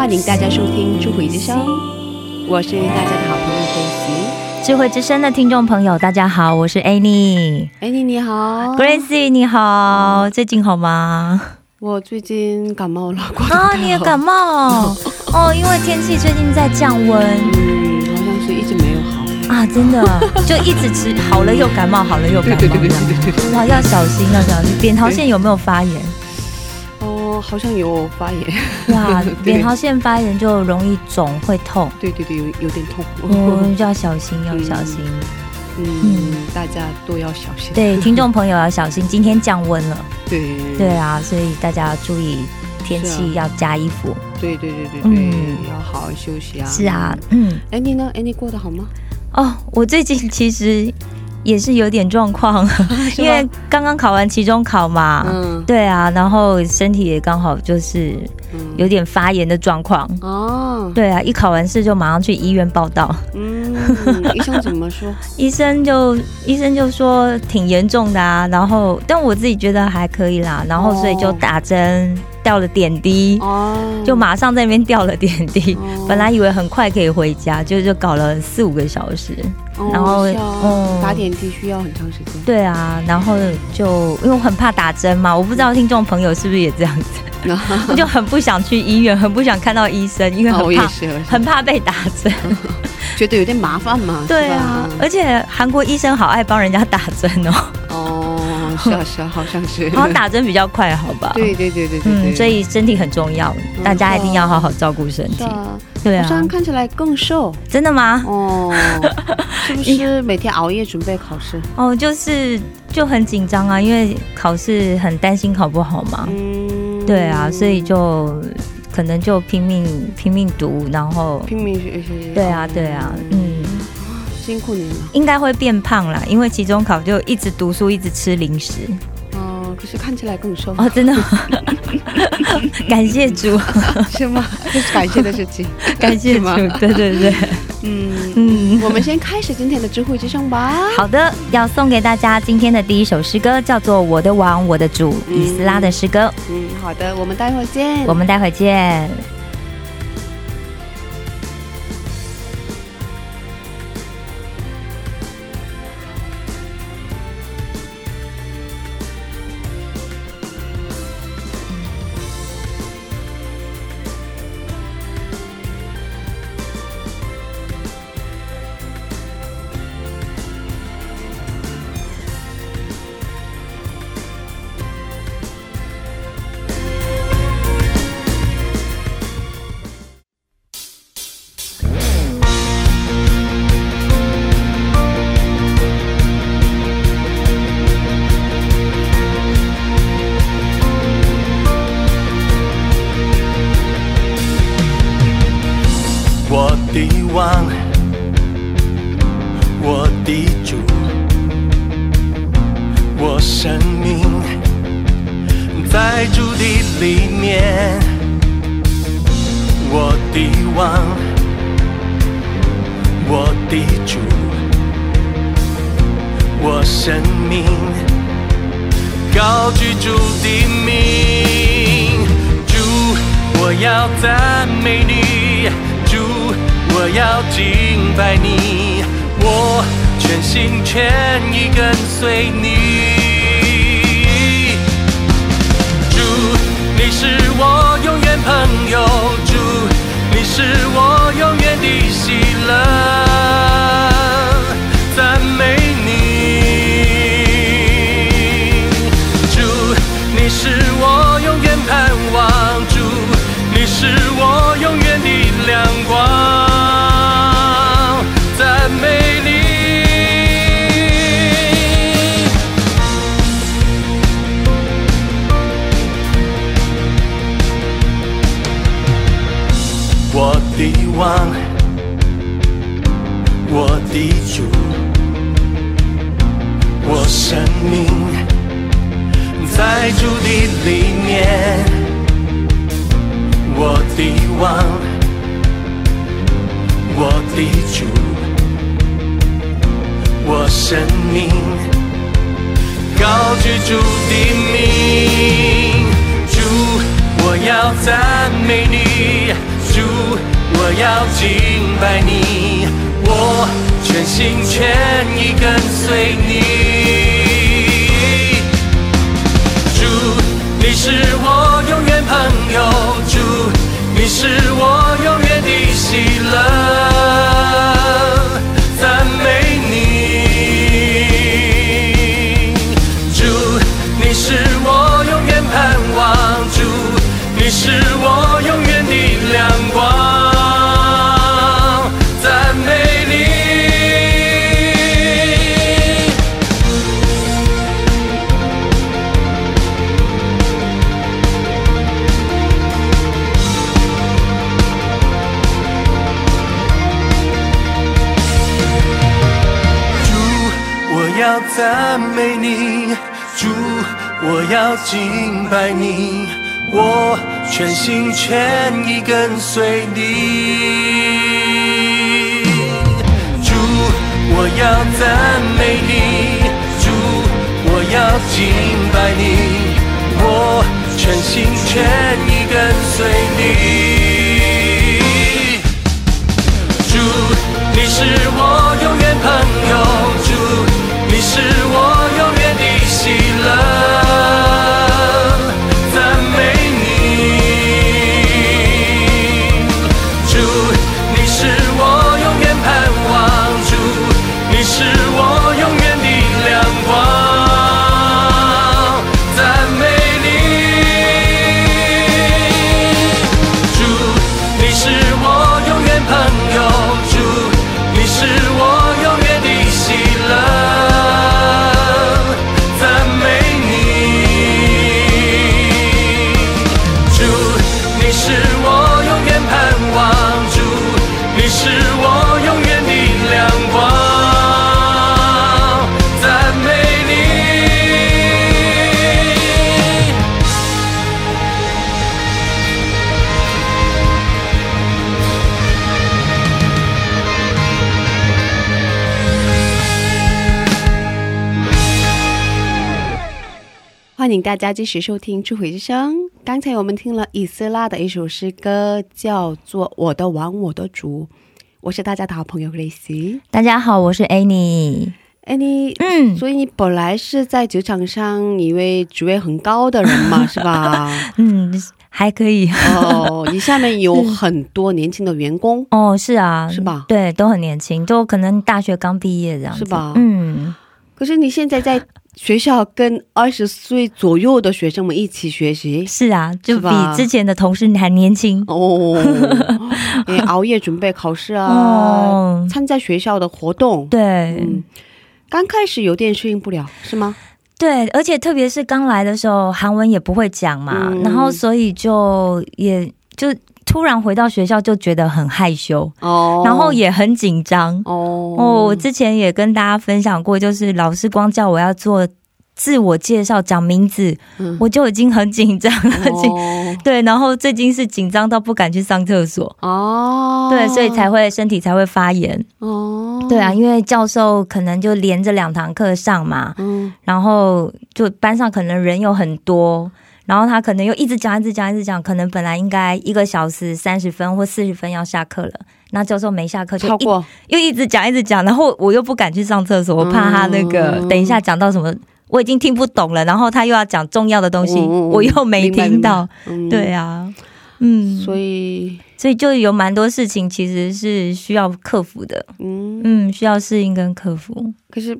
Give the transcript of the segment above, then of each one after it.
欢迎大家收听《智慧之声》，我是大家的好朋友菲西。智慧之声的听众朋友，大家好，我是 Annie，Annie 你好 Gracie，你好，最近好吗？我最近感冒了，啊，你也感冒哦，因为天气最近在降温嗯，好像是一直没有好。啊，真的 就一直吃，好了又感冒，好了又感冒，对对对对对对对。哇，要小心，要小心。扁桃腺有没有发炎？哦，好像有发炎。哇，对扁桃腺发炎就容易肿，会痛。对对对，有有点痛。嗯，就要小心，要小心。嗯，大家都要小心。对，听众朋友要小心，今天降温了。对对啊，所以大家要注意天是气，要加衣服。对对对对对，嗯要好好休息啊。是啊，嗯。哎，你呢？哎，你过得好吗？哦，我最近其实也是有点状况，因为刚刚考完期中考嘛，嗯。对啊，然后身体也刚好就是嗯。有点发炎的状况。哦，对啊，一考完试就马上去医院报道，嗯，医生怎么说？医生就医生就说挺严重的啊，然后但我自己觉得还可以啦，然后所以就哦。打针吊了点滴，哦，就马上在那边掉了点滴，哦本来以为很快可以回家，就就搞了四五个小时。哦然后嗯打点滴需要很长时间。对啊，然后就因为我很怕打针嘛，我不知道听众朋友是不是也这样子，我 就很不想去医院，很不想看到医生，因为哦，很怕、很怕被打针。觉得有点麻烦嘛。对啊，而且韩国医生好爱帮人家打针哦，哦，是啊是啊，好像是。好像打针比较快，好吧？对对对对对对，嗯，所以身体很重要，大家一定要好好照顾身体。对啊，对好像啊，看起来更瘦真的吗？哦，是不是每天熬夜准备考试？哦，就是就很紧张啊，因为考试很担心考不好嘛。嗯，对啊，所以就可能就拼命拼命读，然后拼命学习。对啊哦对啊，嗯，辛苦你了。应该会变胖啦，因为期中考就一直读书，一直吃零食。哦，可是看起来更瘦，哦，真的，感谢主，是吗？这是感谢的事情。感谢主，对对对，嗯嗯。我们先开始今天的智慧之声吧。好的，要送给大家今天的第一首诗歌，叫做《我的王，我的主》，以斯拉的诗歌。嗯，好的，我们待会儿见。我们待会儿见。的王，我的主，我生命高举主的名，主，我要赞美你，主，我要敬拜你，我全心全意跟随你。主，你是我永远朋友，主，是我永远的喜乐，赞美你。主，你是我永远盼望，主，你是我拜你，我全心全意跟随你。主，我要赞美你，主，我要敬拜你，我全心全意跟随你。主，你是大家继续收听《智慧之声》。刚才我们听了以色拉的一首诗歌，叫做《我的王，我的主》。我是大家的好朋友 Grace。大家好，我是 Annie。Annie，，嗯，所以你本来是在职场上一位职位很高的人嘛，是吧？嗯，还可以。哦，你下面有很多年轻的员工，哦，是啊，是吧对，都很年轻，都可能大学刚毕业这样子，是吧嗯，可是你现在在学校跟二十岁左右的学生们一起学习。是啊，就比之前的同事还年轻。哦，你 熬夜准备考试啊，哦，参加学校的活动。对、嗯，刚开始有点适应不了，是吗？对，而且特别是刚来的时候，韩文也不会讲嘛，嗯然后所以就也就突然回到学校就觉得很害羞，哦，然后也很紧张。哦哦，我之前也跟大家分享过，就是老师光叫我要做自我介绍、讲名字，嗯。我就已经很紧张了。对，然后最近是紧张到不敢去上厕所，哦，对，所以才会身体才会发炎。哦，对啊，因为教授可能就连着两堂课上嘛，嗯。然后就班上可能人又很多，然后他可能又一直讲、一直讲、一直讲，可能本来应该一个小时三十分或四十分要下课了，那教授没下课超过。又一直讲、一直讲，然后我又不敢去上厕所，我怕他那个、嗯。等一下讲到什么。我已经听不懂了，然后他又要讲重要的东西，我又没听到。嗯。对啊，嗯，所以所以就有蛮多事情其实是需要克服的，嗯，嗯，需要适应跟克服。可是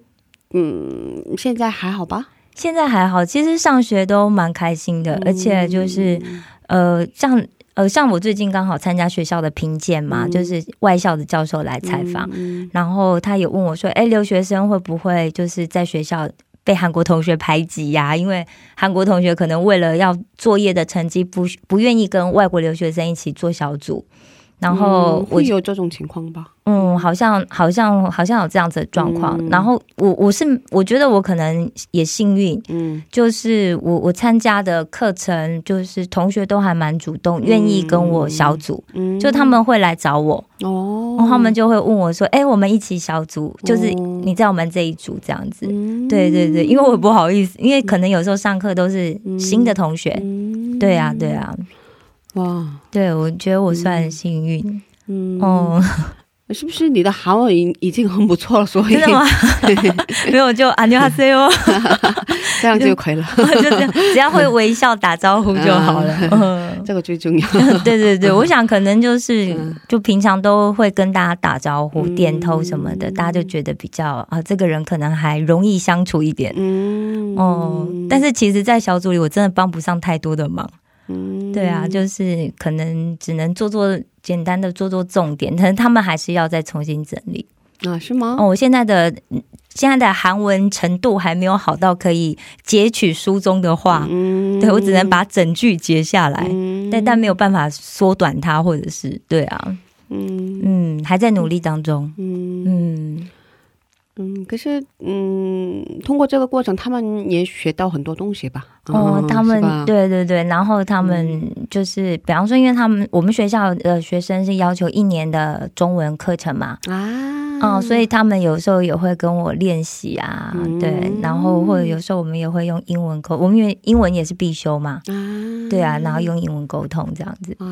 嗯，现在还好吧？现在还好，其实上学都蛮开心的，而且就是嗯呃，像呃，像我最近刚好参加学校的评鉴嘛，嗯。就是外校的教授来采访，嗯然后他也问我说：“哎，留学生会不会就是在学校被韩国同学排挤呀、因为韩国同学可能为了要作业的成绩不不愿意跟外国留学生一起做小组。”然后我嗯会有这种情况吧？嗯，好像好像好像有这样子的状况。嗯。然后我我是我觉得我可能也幸运，嗯。就是我我参加的课程，就是同学都还蛮主动，愿意跟我小组，嗯，就他们会来找我，哦。然后他们就会问我说：“哎、我们一起小组，就是哦。你在我们这一组这样子。嗯。对对对，因为我不好意思，因为可能有时候上课都是新的同学，嗯。对啊对啊，哇，对我觉得我算幸运、嗯哦，是不是你的韩文已已经很不错了？所以真的吗？没有就안녕하세요，这样就可以了，就这样，只要会微笑打招呼就好了。嗯，这个最重要。对对对，我想可能就是嗯就平常都会跟大家打招呼、嗯点头什么的，大家就觉得比较啊，这个人可能还容易相处一点。嗯哦，但是其实，在小组里，我真的帮不上太多的忙。 嗯。对啊，就是可能只能做做简单的做做重点，可是他们还是要再重新整理。啊，是吗？哦，我现在的现在的韩文程度还没有好到可以截取书中的话，嗯。对我只能把整句截下来，嗯。但但没有办法缩短它，或者是对啊，嗯。嗯，还在努力当中，嗯嗯，嗯，可是嗯，通过这个过程，他们也学到很多东西吧？哦嗯，他们对对对，然后他们就是，比方说，因为他们我们学校的学生是要求一年的中文课程嘛，啊，哦，所以他们有时候也会跟我练习啊，嗯。对，然后或者有时候我们也会用英文沟，我们因为英文也是必修嘛，啊，对啊，然后用英文沟通这样子，啊，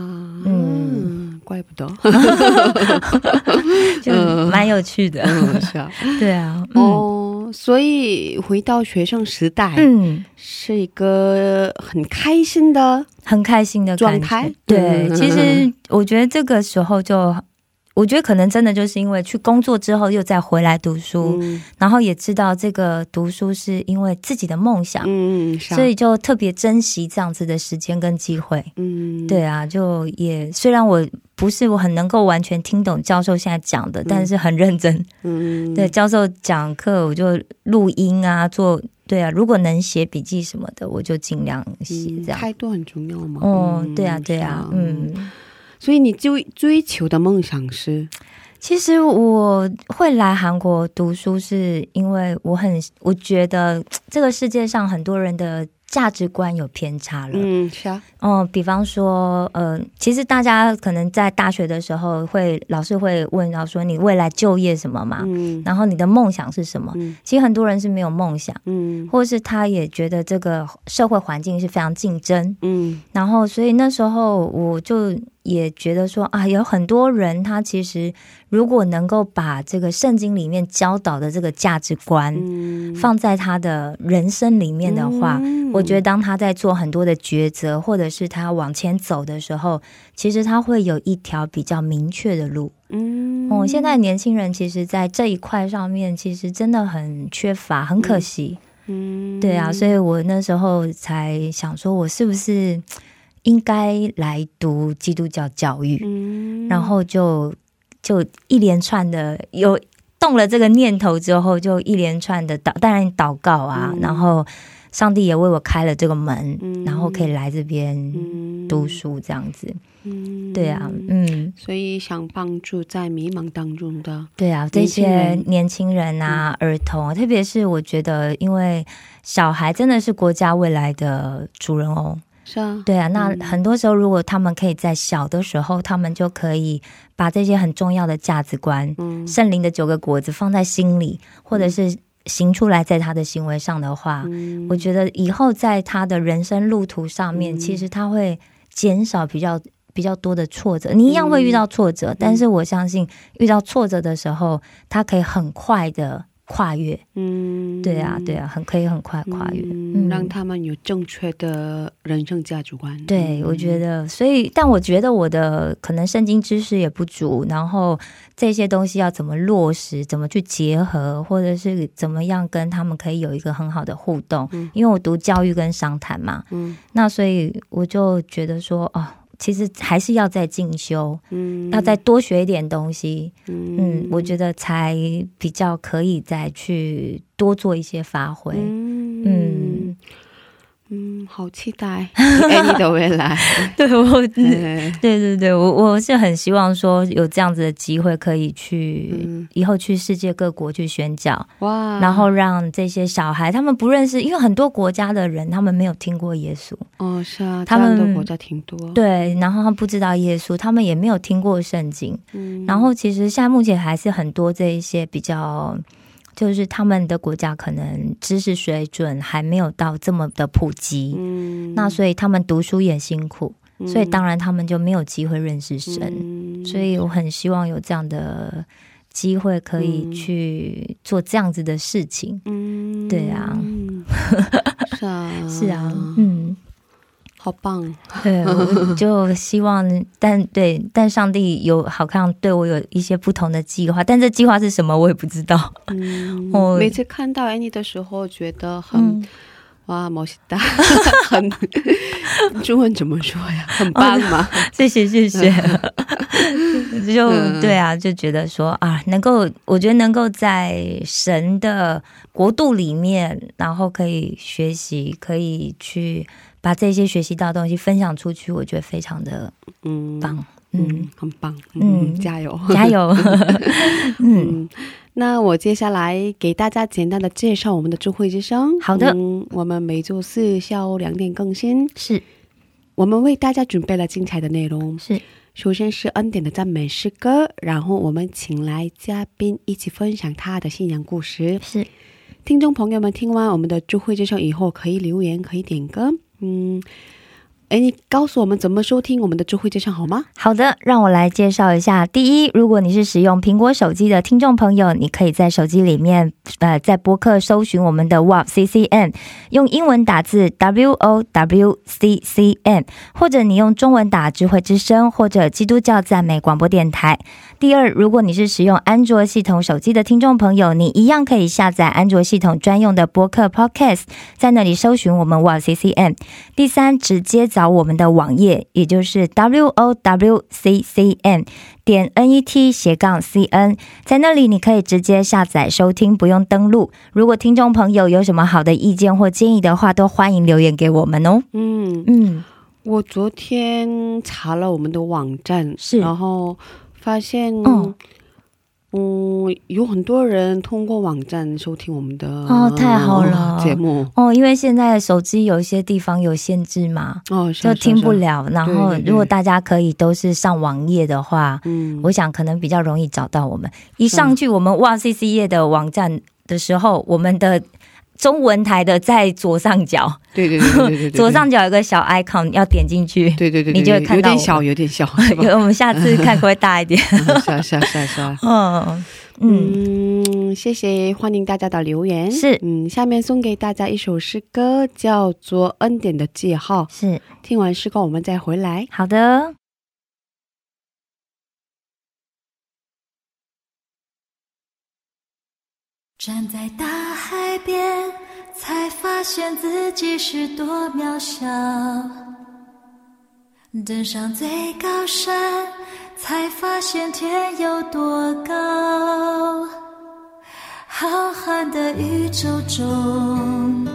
嗯。嗯，怪不得，就蛮有趣的，嗯，是啊，对啊，嗯。哦，所以回到学生时代，嗯，是一个很开心的，很开心的状态？对，嗯。其实我觉得这个时候就。我觉得可能真的就是因为去工作之后又再回来读书，嗯然后也知道这个读书是因为自己的梦想，嗯，所以就特别珍惜这样子的时间跟机会。嗯，对啊，就也虽然我不是我很能够完全听懂教授现在讲的，但是很认真。嗯，对，教授讲课我就录音啊，做对啊，如果能写笔记什么的，我就尽量写嗯，这样。态度很重要嘛。哦，嗯对啊，对啊，，嗯，所以你就追求的梦想是，其实我会来韩国读书，是因为我很我觉得这个世界上很多人的价值观有偏差了。嗯，是啊，哦，比方说，呃，其实大家可能在大学的时候会，老师会问到说你未来就业什么嘛，嗯。然后你的梦想是什么？嗯。其实很多人是没有梦想，嗯。或是他也觉得这个社会环境是非常竞争，嗯。然后所以那时候我就也觉得说啊，有很多人他其实如果能够把这个圣经里面教导的这个价值观嗯，放在他的人生里面的话，嗯。我觉得当他在做很多的抉择，或者是他往前走的时候，其实他会有一条比较明确的路。嗯。哦，现在年轻人其实，在这一块上面，其实真的很缺乏，很可惜。嗯。对啊，所以我那时候才想说，我是不是应该来读基督教教育？嗯。然后就就一连串的有动了这个念头之后，就一连串的祷，当然祷告啊，嗯。然后上帝也为我开了这个门，嗯。然后可以来这边嗯。读书这样子。嗯。对啊，嗯，所以想帮助在迷茫当中的，对啊，这些年轻人。啊、儿童啊，特别是我觉得，因为小孩真的是国家未来的主人翁。是啊，对啊，那嗯。很多时候，如果他们可以在小的时候，他们就可以把这些很重要的价值观、嗯。圣灵的九个果子放在心里，或者是行出来在他的行为上的话，嗯。我觉得以后在他的人生路途上面，嗯。其实他会减少比较比较多的挫折。你一样会遇到挫折，但是我相信遇到挫折的时候，他可以很快的跨越。嗯对啊，对啊，很可以很快跨越。嗯，让他们有正确的人生价值观。对，嗯我觉得，所以，但我觉得我的可能圣经知识也不足，然后这些东西要怎么落实，怎么去结合，或者是怎么样跟他们可以有一个很好的互动。嗯因为我读教育跟商谈嘛，嗯那所以我就觉得说，哦，其实还是要再进修，嗯要再多学一点东西。嗯嗯，我觉得才比较可以再去多做一些发挥。嗯嗯嗯，好期待 Annie 的未来。对我，对对对对，我 我是很希望说有这样子的机会，可以去、嗯以后去世界各国去宣教，哇，然后让这些小孩他们不认识，因为很多国家的人他们没有听过耶稣，哦，是啊，他们的国家挺多。，对，然后他们不知道耶稣，他们也没有听过圣经，嗯然后其实现在目前还是很多这一些比较。就是他们的国家可能知识水准还没有到这么的普及，嗯。那所以他们读书也辛苦，嗯。所以当然他们就没有机会认识神。嗯。所以我很希望有这样的机会，可以嗯。去做这样子的事情。嗯。对啊。是啊，是啊，嗯，好棒！对，就希望，但对，但上帝有好像，对我有一些不同的计划，但这计划是什么，我也不知道。嗯，我每次看到安妮的时候，觉得很哇，毛西大，很 中文怎么说呀？很棒嘛！谢谢，谢谢。就对啊，就觉得说啊，能够，我觉得能够在神的国度里面，然后可以学习，可以去。把这些学习到的东西分享出去，我觉得非常的嗯，棒。嗯嗯，，很棒，嗯嗯，加油，加油。嗯，嗯，那我接下来给大家简单的介绍我们的智慧之声。好的嗯，我们每周四下午两点更新，是我们为大家准备了精彩的内容。是，首先是恩典的赞美诗歌，然后我们请来嘉宾一起分享他的信仰故事。是，听众朋友们听完我们的智慧之声以后，可以留言，可以点歌。嗯，哎，你告诉我们怎么收听我们的智慧之声好吗？好的，让我来介绍一下。第一，如果你是使用苹果手机的听众朋友，你可以在手机里面，呃，在播客搜寻我们的 wowccn，用英文打字 wowccn，或者你用中文打智慧之声或者基督教赞美广播电台。第二，如果你是使用安卓系统手机的听众朋友，你一样可以下载安卓系统专用的播客 Podcast，在那里搜寻我们 wowccn。第三，直接在找我们的网页，也就是 w o w c c n 点 n e t 斜杠 c n，在那里你可以直接下载收听，不用登录。如果听众朋友有什么好的意见或建议的话，都欢迎留言给我们哦。嗯，嗯，我昨天查了我们的网站，是。然后发现，嗯嗯有很多人通过网站收听我们的哦太好了节目哦，因为现在手机有一些地方有限制嘛，哦，就听不。了。然后如果大家可以都是上网页的话，嗯，我想可能比较容易找到我们。一上去我们哇 C C 页的网站的时候，我们的中文台的在左上角，对对对对对对对，左上角有个小 icon，要点进去。对对对，对你就会看到有点小，有点小？我们下次看可不可以大一点。是啊是啊是啊是啊。嗯嗯，嗯，谢谢，欢迎大家的留言。是嗯，下面送给大家一首诗歌，叫做《恩典的记号》。是听完诗歌，我们再回来。好的。站在大海边，才发现自己是多渺小；登上最高山，才发现天有多高。浩瀚的宇宙中，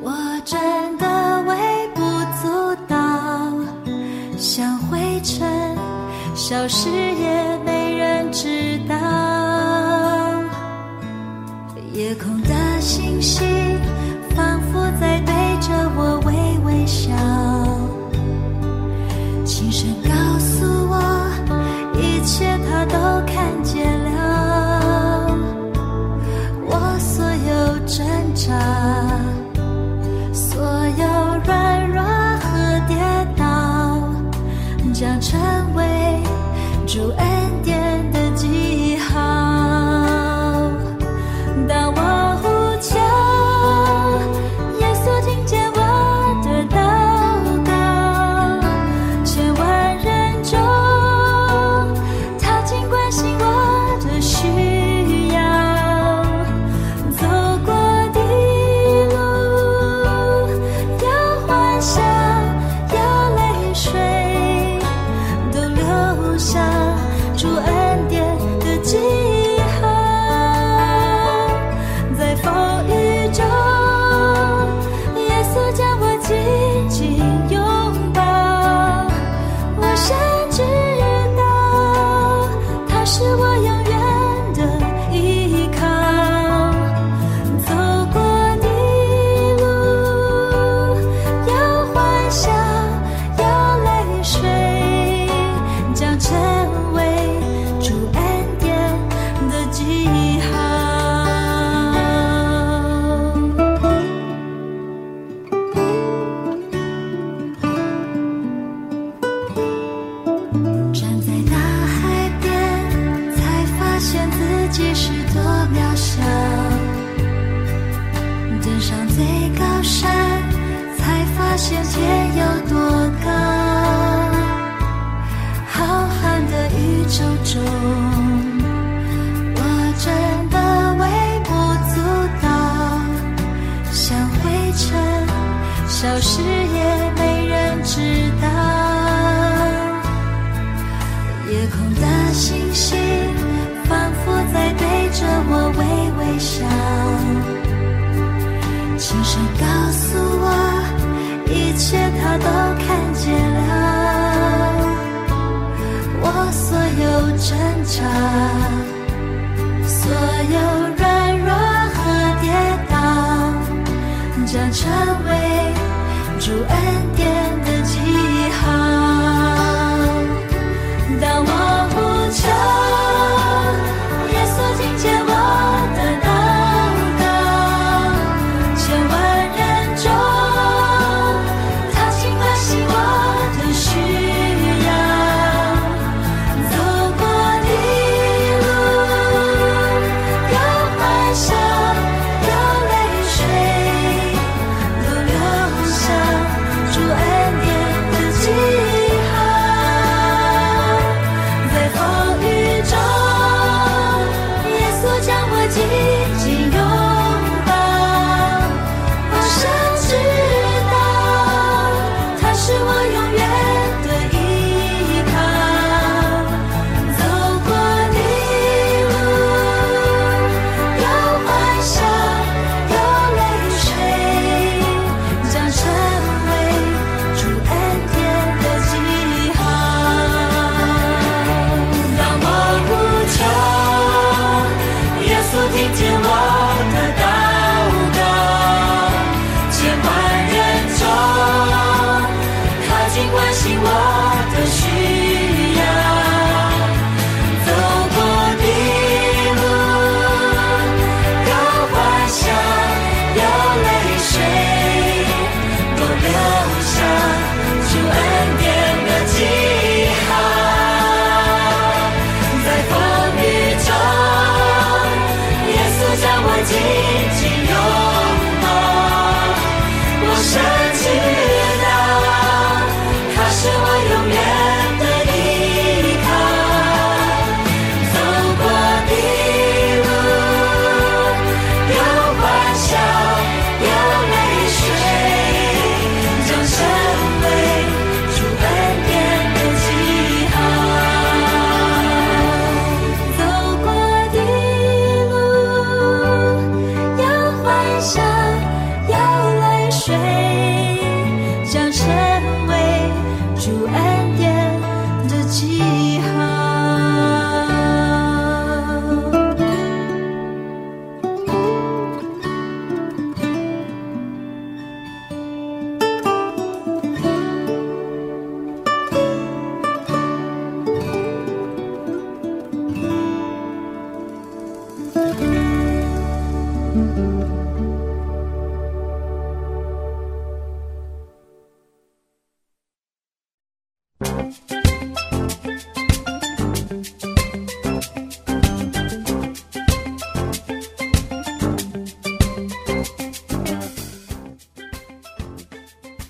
我真的微不足道，像灰尘，消失也没人知道。夜空的星星仿佛在对着我微微笑，轻声告诉我，一切他都看见了。我所有挣扎，所有软弱和跌倒，将成为主恩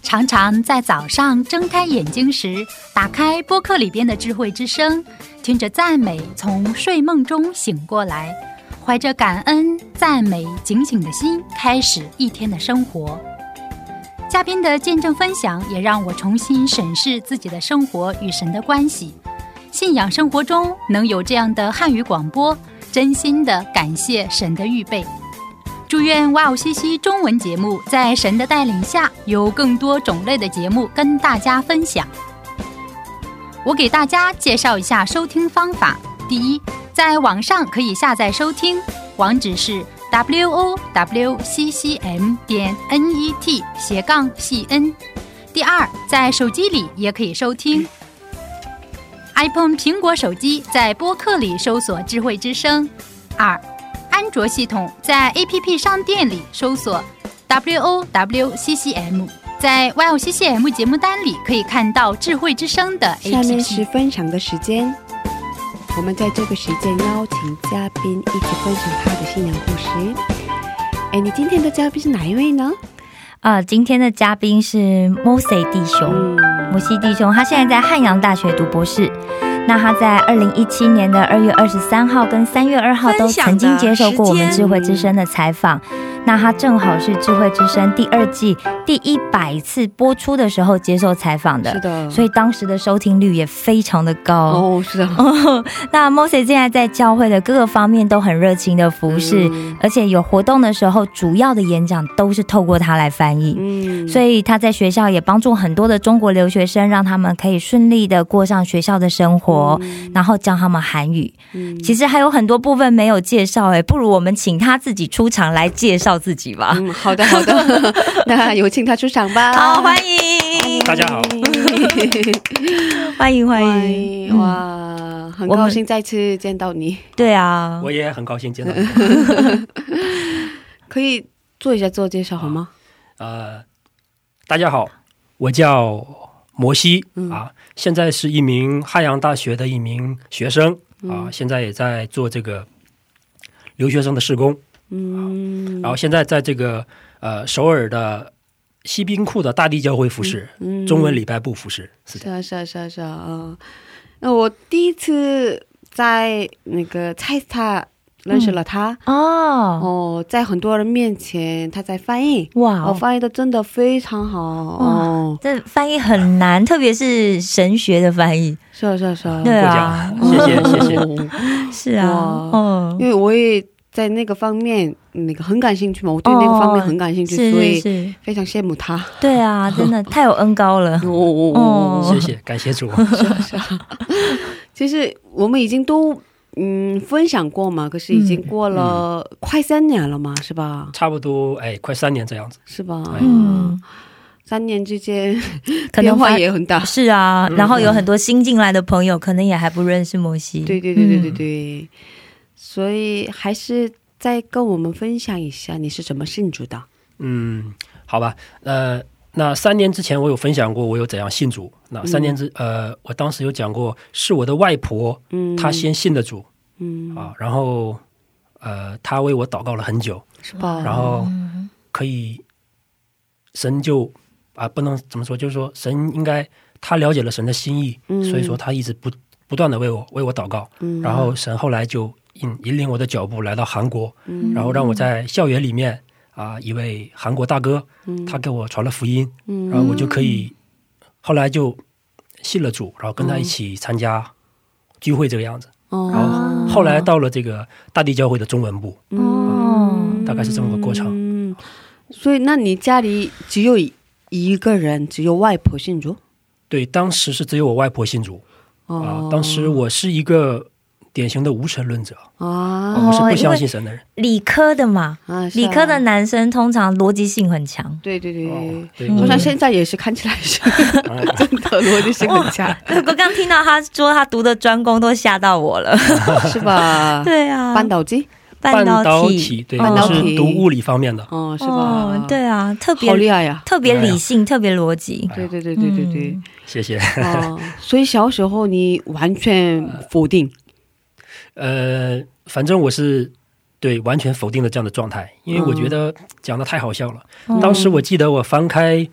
常常在早上睁开眼睛时，打开播客里边的智慧之声，听着赞美从睡梦中醒过来，怀着感恩、赞美、警醒的心，开始一天的生活。嘉宾的见证分享也让我重新审视自己的生活与神的关系。信仰生活中能有这样的汉语广播，真心的感谢神的预备。祝愿哇哦西西中文节目在神的带领下，有更多种类的节目跟大家分享。我给大家介绍一下收听方法：第一，在网上可以下载收听，网址是 w o w c c m 点 n e t 斜杠 c n。第二，在手机里也可以收听。iPhone 苹果手机在播客里搜索“智慧之声”。二，安卓系统在 APP 商店里搜索 W O W C C M，在 Y O C C M 节目单里可以看到“智慧之声”的下面是。分享的时间，我们在这个时间邀请嘉宾一起分享他的信仰故事。哎，你今天的嘉宾是哪一位呢？啊、今天的嘉宾是 Mose 弟兄，嗯，摩西弟兄，他现在在汉阳大学读博士。那他在二零一七年的二月二十三号跟三月二号都曾经接受过我们智慧之声的采访。那他正好是《智慧之声》第二季第一百次播出的时候接受采访的，是的，所以当时的收听率也非常的高。哦，是的，那 Moses 现在在教会的各个方面都很热情的服侍，嗯。而且有活动的时候，主要的演讲都是透过他来翻译。嗯，所以他在学校也帮助很多的中国留学生，让他们可以顺利的过上学校的生活，然后教他们韩语。嗯。其实还有很多部分没有介绍，哎，不如我们请他自己出场来介绍自己吧。嗯，好的，好的，那有请他出场吧。好，欢迎，大家好，欢迎，欢欢迎。哇，很高兴再次见到你，对啊，我也很高兴见到你。可以做一下自我介绍好吗？呃，大家好，我叫摩西、啊，现在是一名汉阳大学的一名学生。啊，现在也在做这个留学生的试工，嗯，然后现在在这个呃首尔的西滨库的大地教会服饰，嗯中文礼拜部服饰，是的。是啊，是啊，是啊，是啊，啊。那我第一次在那个菜市场认识了他，哦，哦，在很多人面前他在翻译，哦，哇。哦，翻译的真的非常好，哦，这翻译很难，特别是神学的翻译。是啊，是啊，是啊，对过啊。奖，谢谢谢谢。哦 是啊，哇。哦，因为我也在那个方面那个很感兴趣嘛，我对那个方面很感兴趣，是所以是是，非常羡慕他。对啊，真的太有恩高了。哦哦哦谢谢，感谢主。其实我们已经都嗯分享过嘛，可是已经过了快三年了嘛，是吧？差不多哎，快三年这样子。是吧？嗯，三年之间可变化也很大。是啊，然后有很多新进来的朋友，可能也还不认识摩西。对对对对对嗯对，所以还是再跟我们分享一下你是怎么信主的。嗯，好吧，呃，那三年之前我有分享过我有怎样信主。那三年之、呃，我当时有讲过，是我的外婆，嗯，她先信的主。嗯。啊，然后呃，她为我祷告了很久，是吧？然后可以神就啊，不能怎么说，就是说神应该他了解了神的心意，嗯。所以说他一直不不断的为我为我祷告，嗯。然后神后来就引引领我的脚步来到韩国，嗯。然后让我在校园里面啊，一位韩国大哥，他给我传了福音，嗯。然后我就可以后来就信了主，然后跟他一起参加聚会这个样子，然哦后后来到了这个大地教会的中文部，哦。大概是这么个过程。嗯，所以那你家里只有一一个人，只有外婆信主？对，当时是只有我外婆信主啊、哦，当时我是一个典型的无神论者，啊我是不相信神的人。理科的嘛，啊，啊理科的男生通常逻辑性很强。对对对，哦，对，嗯好我像现在也是看起来是啊 真的逻辑性很强，我刚听到他说他读的专攻，都吓到我了。是吧？对啊，半导体半导导体，半我导体是读物理方面的。哦，是吧哦？，对啊，特好别厉害呀！特别理性，特别逻辑。对对对对对对嗯，谢谢。哦，所以小时候你完全否定，呃，反正我是对完全否定了这样的状态，因为我觉得讲的太好笑了。哦当时我记得我翻开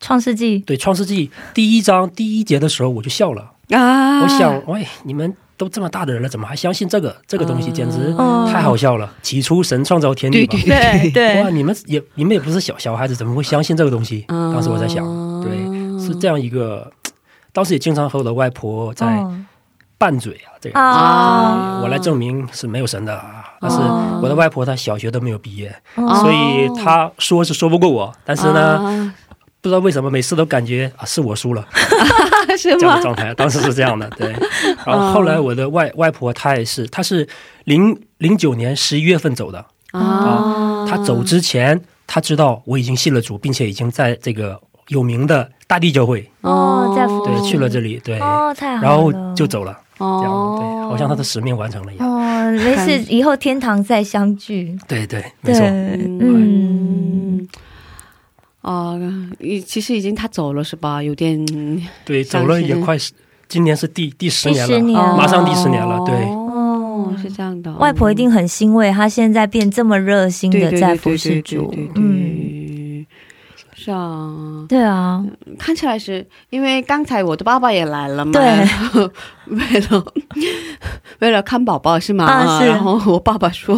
创世纪对《创世纪》第一章第一节的时候，我就笑了。啊，我想，喂，你们都这么大的人了，怎么还相信这个？这个东西简直哦太好笑了。起初神创造天地嘛，对对对 哇，你们也你们也不是小小孩子，怎么会相信这个东西？嗯当时我在想，对，是这样一个。当时也经常和我的外婆在哦拌嘴啊，这个。啊我来证明是没有神的啊。但是哦我的外婆她小学都没有毕业，哦所以她说是说不过我。但是呢，呢，不知道为什么每次都感觉啊是我输了 是这样的？状态。当时是这样的，对。然后后来我的外外婆她也是，她是零零九年十一月份走的。啊，她走之前，她知道我已经信了主，并且已经在这个有名的大地教会哦，在服对去了这里，对，哦，太好了，然后就走了，哦，对，好像他的使命完成了一样。哦，没事，以后天堂再相聚。对对，没对，错。嗯嗯。啊，已其实已经他走了是吧？有点对，走了也快十，今年是第第十年了，年了马上第十年了。对，哦，是这样的。外婆一定很欣慰，她现在变这么热心的在服对对侍主对对。嗯，对，是啊，对啊，看起来是因为刚才我的爸爸也来了嘛，对。为了 为了看宝宝是吗？啊是。然后我爸爸说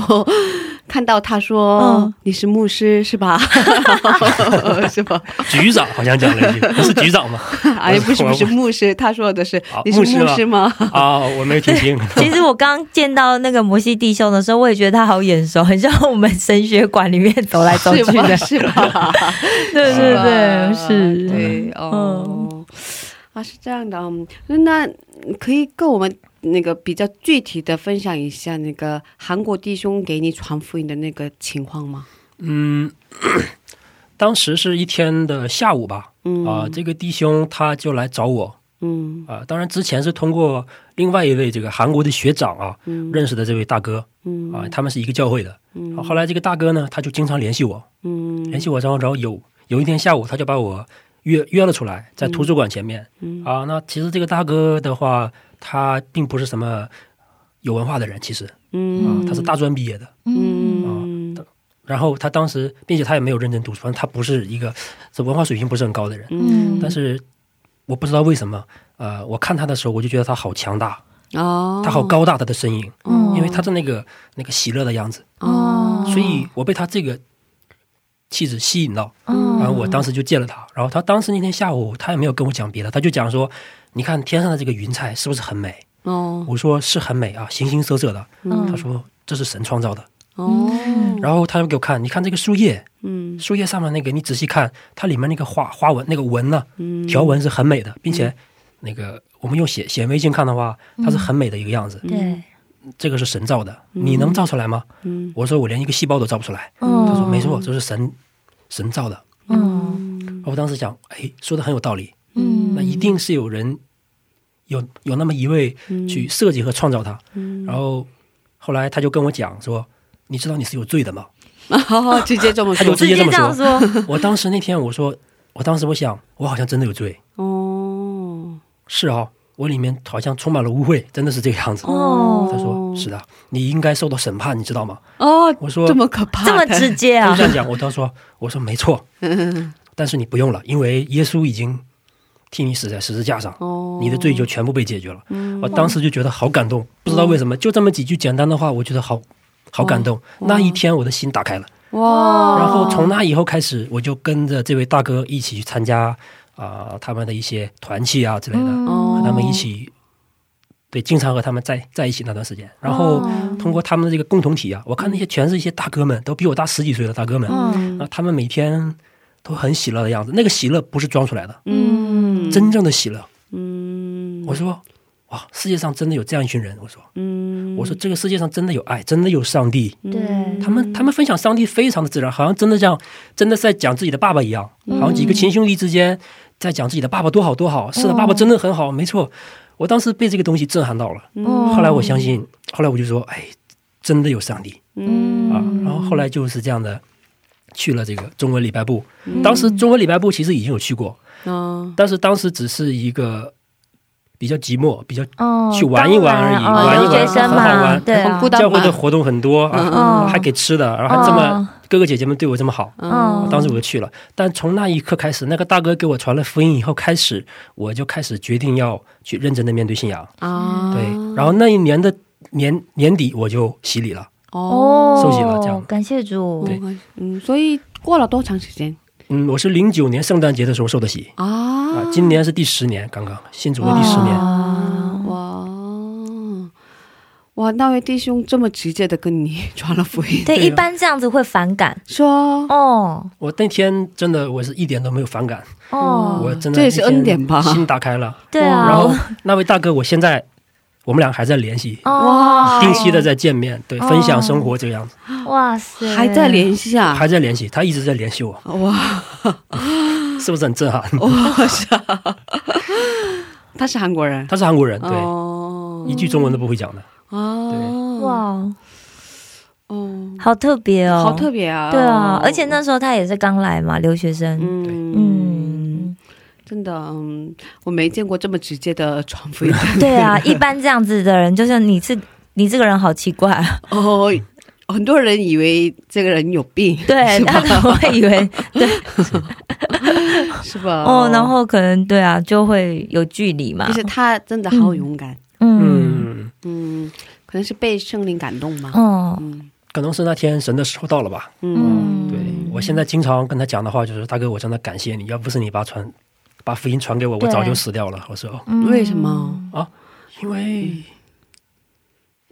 看到他说、嗯你是牧师是吧？是吧？局长好像讲了一句，不是局长吗？哎，不是我不是牧师，他说的是啊你是牧师吗师吗？啊，我没有听清。其实我刚见到那个摩西弟兄的时候，我也觉得他好眼熟，很像我们神学馆里面走来走去是吧？的。是吧？对对对，是，对哦。啊，是这样的，嗯，那可以跟我们那个比较具体的分享一下那个韩国弟兄给你传福音的那个情况吗？嗯，当时是一天的下午吧，嗯。啊，这个弟兄他就来找我。嗯。啊，当然之前是通过另外一位这个韩国的学长啊嗯。认识的这位大哥。嗯。啊，他们是一个教会的。嗯。啊后来这个大哥呢，他就经常联系我，嗯。联系我，然后然后有有一天下午，他就把我约约了出来，在图书馆前面。嗯。啊，那其实这个大哥的话，他并不是什么有文化的人，其实。啊嗯，他是大专毕业的。嗯。啊然后他当时，并且他也没有认真读书，反正他不是一个这文化水平不是很高的人。嗯。但是我不知道为什么，呃，我看他的时候，我就觉得他好强大，哦，他好高大，他的身影，嗯。因为他的那个那个喜乐的样子，哦，所以我被他这个气质吸引到。嗯然后我当时就见了他，然后他当时那天下午他也没有跟我讲别的，他就讲说，你看天上的这个云彩是不是很美？哦我说是很美啊，形形色色的。嗯他说这是神创造的。哦，然后他又给我看，你看这个树叶，嗯树叶上面那个，你仔细看，它里面那个花花纹那个纹呢、嗯条纹是很美的，并且那个我们用显显微镜看的话，它是很美的一个样子。对，这个是神造的，你能造出来吗？嗯我说我连一个细胞都造不出来。嗯他说没错，这是神神造的。嗯我当时想，哎，说的很有道理。嗯那一定是有人有有那么一位去设计和创造它。嗯然后后来他就跟我讲说，你知道你是有罪的吗？哦，直接这么说他就直接这么说。说，我当时那天我说，我当时我想，我好像真的有罪。哦是啊、我里面好像充满了污秽，真的是这个样子。哦他说是的，你应该受到审判，你知道吗？哦，我说这么可怕，这么直接啊就这！样讲，我他说我说没错，但是你不用了，因为耶稣已经替你死在十字架上，哦，你的罪就全部被解决了。我当时就觉得好感动，不知道为什么，就这么几句简单的话，我觉得好好感动。那一天我的心打开了，哇，然后从那以后开始，我就跟着这位大哥一起去参加啊、他们的一些团契啊之类的，哦和他们一起。对，经常和他们在在一起那段时间，然后哦。通过他们的这个共同体啊，我看那些全是一些大哥们，都比我大十几岁的大哥们，嗯。那他们每天都很喜乐的样子，那个喜乐不是装出来的，嗯。真正的喜乐。嗯。我说，哇，世界上真的有这样一群人。我说，嗯我说这个世界上真的有爱，真的有上帝。对，他们他们分享上帝非常的自然，好像真的像真的在讲自己的爸爸一样，好像几个亲兄弟之间在讲自己的爸爸多好多好。是的，爸爸真的很好，没错。我当时被这个东西震撼到了。嗯后来我相信，后来我就说，哎，真的有上帝嗯啊。然后后来就是这样的。去了这个中文礼拜部，嗯当时中文礼拜部其实已经有去过，嗯但是当时只是一个比较寂寞、比较哦去玩一玩而已哦玩一玩很好，玩对。啊教会的活动很多啊，嗯。还给吃的，然后还这么哦。哥哥姐姐们对我这么好，嗯。当时我就去了。但从那一刻开始，那个大哥给我传了福音以后开始，我就开始决定要去认真的面对信仰。啊，对，然后那一年的年年底我就洗礼了。哦，受洗了这样。感谢主，对。嗯，所以过了多长时间嗯，我是零九年圣诞节的时候受的洗。啊。啊，今年是第十年，刚刚信主的第十年。啊哇。哇，那位弟兄这么直接的跟你传了福音，对，对啊一般这样子会反感。说。哦。我那天真的我是一点都没有反感，哦，我真的这也是恩典吧。心打开了。对啊，然后那位大哥，我现在我们俩还在联系，哇定期的在见面，对，哦。分享生活这个样子，哇塞，还在联系啊？还在联系，他一直在联系我，哇。是不是很震撼？哇是啊，他是韩国人，他是韩国人，对，哦。一句中文都不会讲的。哦。哇，哦，好特别哦，好特别啊！对啊，而且那时候他也是刚来嘛，留学生，嗯。嗯，真的，嗯，我没见过这么直接的传福音的对啊，一般这样子的人，就是你是你这个人好奇怪啊，哦。很多人以为这个人有病，对，是吧？他可能会以为 对。是吧？哦，然后可能对啊，就会有距离嘛。就，是他真的好勇敢，嗯。嗯，嗯，可能是被圣灵感动嘛，嗯，嗯。可能是那天神的时候到了吧。嗯，对我现在经常跟他讲的话就是：“大哥，我真的感谢你，要不是你把传把福音传给我，我早就死掉了。”我说嗯为什么啊？：“因为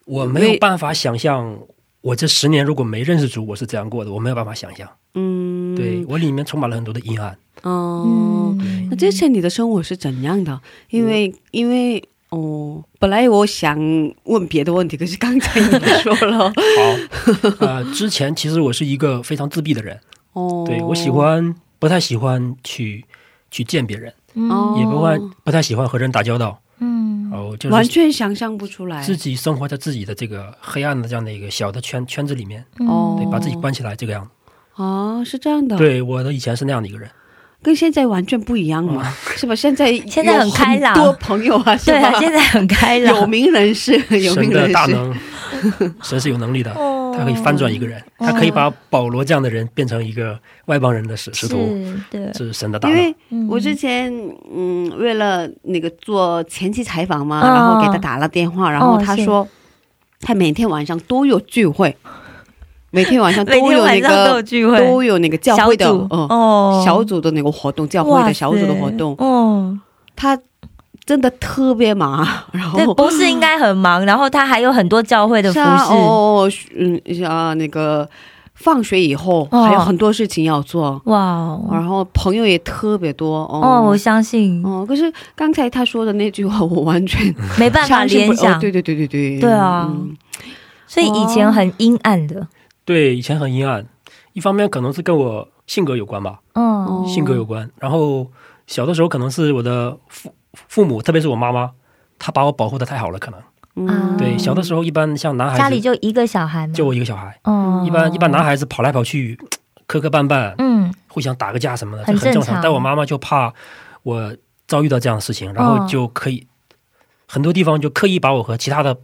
我没有办法想象，我这十年如果没认识主，我是怎样过的，我没有办法想象。嗯，对我里面充满了很多的阴暗。哦，嗯那之前你的生活是怎样的？因为因为哦，本来我想问别的问题，可是刚才你说了好，呃，之前其实我是一个非常自闭的人，哦，对我喜欢不太喜欢去去见别人，哦，也不会不太喜欢和人打交道。嗯。哦，就完全想象不出来。自己生活在自己的这个黑暗的这样的一个小的圈圈子里面，哦，对，把自己关起来这个样子。哦，是这样的，，对，我的以前是那样的一个人。跟现在完全不一样了，是吧？现在 现在很开朗。多朋友啊，对啊，现在很开朗，有名人士，有名人士，大能，神是有能力的，哦他可以翻转一个人，他可以把保罗这样的人变成一个外邦人的使使徒，是，对，这是神的大能。因为嗯我之前嗯，为了那个做前期采访嘛，哦然后给他打了电话，然后他是。说他每天晚上都有聚会，每天晚上都有那个聚会，都有那个教会的哦，小组的那个活动，教会的小组的活动，哦，他真的特别忙，然对，后不是应该很忙，然后他还有很多教会的服饰，哦，嗯啊那个放学以后哦。还有很多事情要做，哇哦，然后朋友也特别多哦。哦，我相信。哦，可是刚才他说的那句话，我完全没办法联想。哦，对对对对对，对啊。嗯。所以以前很阴暗的，对，以前很阴暗，一方面可能是跟我性格有关吧，嗯。哦。性格有关。然后小的时候可能是我的父父母，特别是我妈妈，她把我保护的太好了，可能。嗯。对，小的时候一般像男孩子，家里就一个小孩嘛，就我一个小孩，哦。一般一般男孩子跑来跑去，磕磕绊绊，嗯。互相打个架什么的，很这很正正常。但我妈妈就怕我遭遇到这样的事情，然后哦。就可以、很多地方就刻意把我和其他的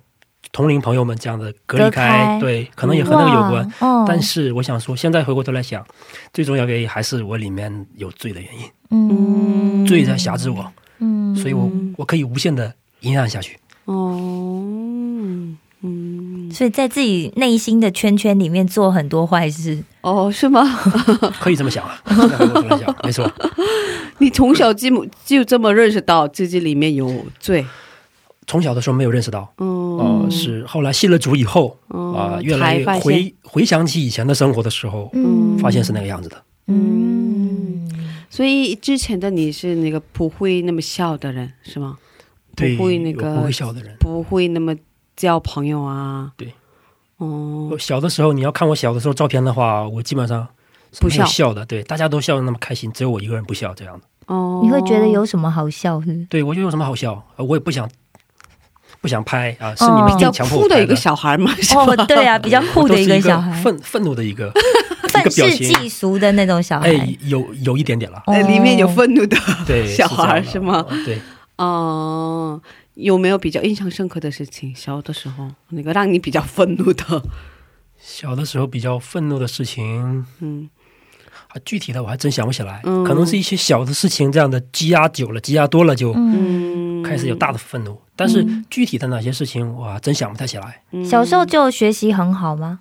同龄朋友们这样的隔离隔开。对，可能也和那个有关。但是我想说，现在回过头来想，最重要的原因还是我里面有罪的原因，嗯。罪在辖制我，嗯，所以我我可以无限的阴暗下去。哦，嗯，所以在自己内心的圈圈里面做很多坏事，哦，是吗？可以这么想啊，没错。你从小就就这么认识到自己里面有罪，从小的时候没有认识到，哦，呃，是后来信了主以后啊、哦越来越才发现回回想起以前的生活的时候，嗯发现是那个样子的。嗯，所以之前的你是那个不会那么笑的人是吗？对，不会那个不会笑的人。不会那么交朋友啊？对，哦我，小的时候，你要看我小的时候照片的话，我基本上是不笑笑的，对，大家都笑的那么开心，只有我一个人不笑这样的。哦，你会觉得有什么好笑是是？对我觉得有什么好笑？呃我也不想不想拍啊，是哦你们比较硬强迫我拍酷的一个小孩嘛？是吧哦，对啊，比较酷的一个小孩，愤愤怒的一个个表世情，嫉俗的那种小孩，哎，有有一点点了，哦。呃，里面有愤怒的对，小孩是是吗？对，哦，有没有比较印象深刻的事情？小的时候那个让你比较愤怒的，小的时候比较愤怒的事情，嗯。啊，具体的我还真想不起来，嗯。可能是一些小的事情，这样的积压久了，积压多了就嗯，嗯，开始有大的愤怒。但是具体的哪些事情，我还真想不太起来。嗯。小时候就学习很好吗？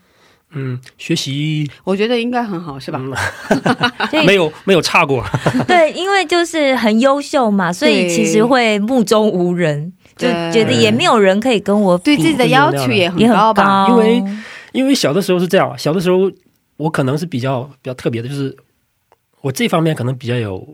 嗯，学习。我觉得应该很好，是吧？没有没有差过，对，因为就是很优秀嘛，所以其实会目中无人，就觉得也没有人可以跟我比。对自己的要求也很也很高吧？因为因为小的时候是这样，小的时候我可能是比较比较特别的，就是我这方面可能比较有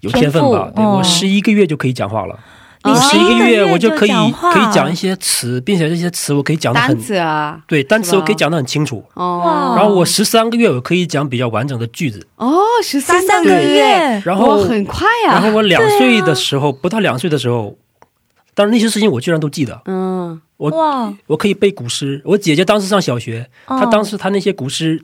有天分吧。对我十一个月就可以讲话了，你十一个月我就可以就可以讲一些词，并且这些词我可以讲的单很词啊，对，单词我可以讲的很清楚。哦然后我十三个月我可以讲比较完整的句子，哦，十三个月，然后很快啊呀，然后我两岁的时候，不到两岁的时候，但是那些事情我居然都记得，嗯我哇，我可以背古诗。我姐姐当时上小学，她哦当时她那些古诗，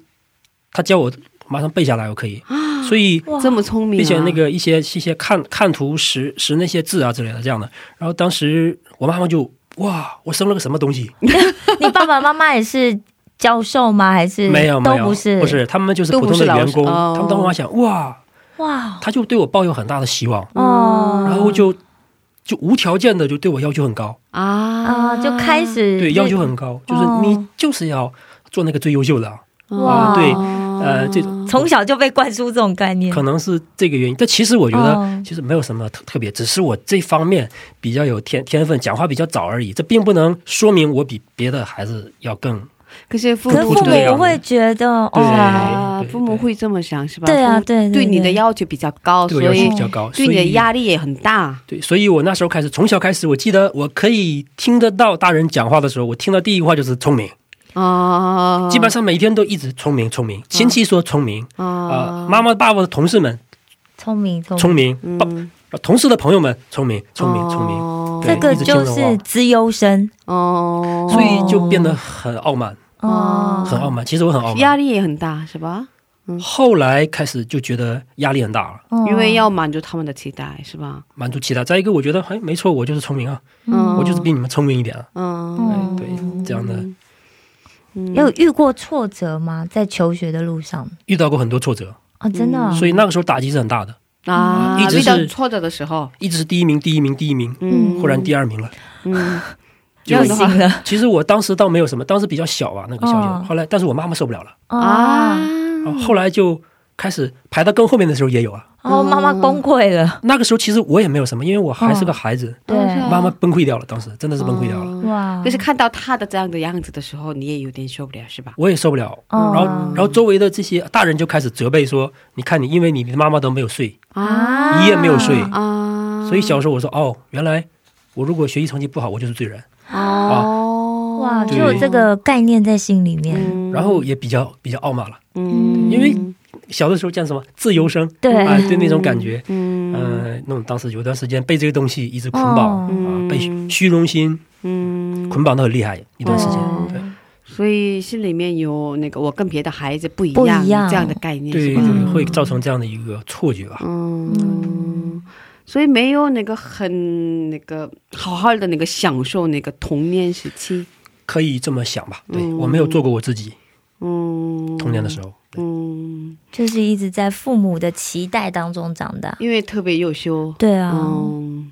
她教我马上背下来，我可以。所以，这么聪明啊，并且那个一些一些看看图识识那些字啊之类的这样的。然后当时我妈妈就哇，我生了个什么东西？你爸爸妈妈也是教授吗？还是没有没有，都不是？不是，他们就是普通的员工。哦。他们当时我想哇，哇。他就对我抱有很大的希望，哦，然后就就无条件的就对我要求很高。啊。啊。就开始对，要求很高，就是哦。你就是要做那个最优秀的啊，哇。对呃，这种从小就被灌输这种概念可。能是这个原因。但其实我觉得哦，其实没有什么特特别，只是我这方面比较有天天分，讲话比较早而已。这并不能说明我比别的孩子要更可是父母可是父母会觉得对哦，啊，父母会这么想是吧？对啊，父母对对你的要求比较高，对要所以求比较高，对你的压力也很大。对，所以我那时候开始，从小开始，我记得我可以听得到大人讲话的时候，我听到第一句话就是聪明，啊，基本上每天都一直聪明聪明，亲戚说聪明，啊、啊，妈妈爸爸的同事们聪明聪聪明，爸嗯，同事的朋友们聪明聪明聪明，这个就是资优生。哦，所以就变得很傲慢，哦，很傲慢。其实我很傲慢，压力也很大是吧？后来开始就觉得压力很大了，哦。因为要满足他们的期待是吧？满足期待。再一个，我觉得哎，没错，我就是聪明啊，嗯。我就是比你们聪明一点啊，嗯，对，这样的嗯。有遇过挫折吗？在求学的路上？遇到过很多挫折，哦，真的？哦，所以那个时候打击是很大的，啊，一直遇到是挫折的时候，一直是第一名，第一名，第一名，嗯。忽然第二名了。嗯，就不行了。其实我当时倒没有什么，当时比较小啊，那个小学。哦。后来，但是我妈妈受不了了，啊，后来就开始排到更后面的时候也有啊。哦，妈妈崩溃了，那个时候其实我也没有什么，因为我还是个孩子，对，妈妈崩溃掉了，当时真的是崩溃掉了，哇，就是看到他的这样的样子的时候，你也有点受不了是吧？我也受不了。哦。然后，然后周围的这些大人就开始责备说：“你看你，因为你的妈妈都没有睡，啊。一夜没有睡。啊，所以小时候我说哦，原来我如果学习成绩不好，我就是罪人。哦，哇，就有这个概念在心里面，嗯然后也比较比较傲慢了。嗯，因为小的时候叫什么自由生，对。啊，对那种感觉，嗯嗯，那种当时有段时间被这个东西一直捆绑、哦。啊，被虚荣心嗯，捆绑的很厉害一段时间。哦。对。所以心里面有那个我跟别的孩子不一不样一样。这样的概念对。是吧？对，会造成这样的一个错觉。吧。嗯，所以没有那个很那个好好的那个享受那个童年时期，可以这么想吧？对、嗯。我没有做过我自己嗯，童年的时候，嗯，就是一直在父母的期待当中长大，因为特别优秀，对啊，嗯，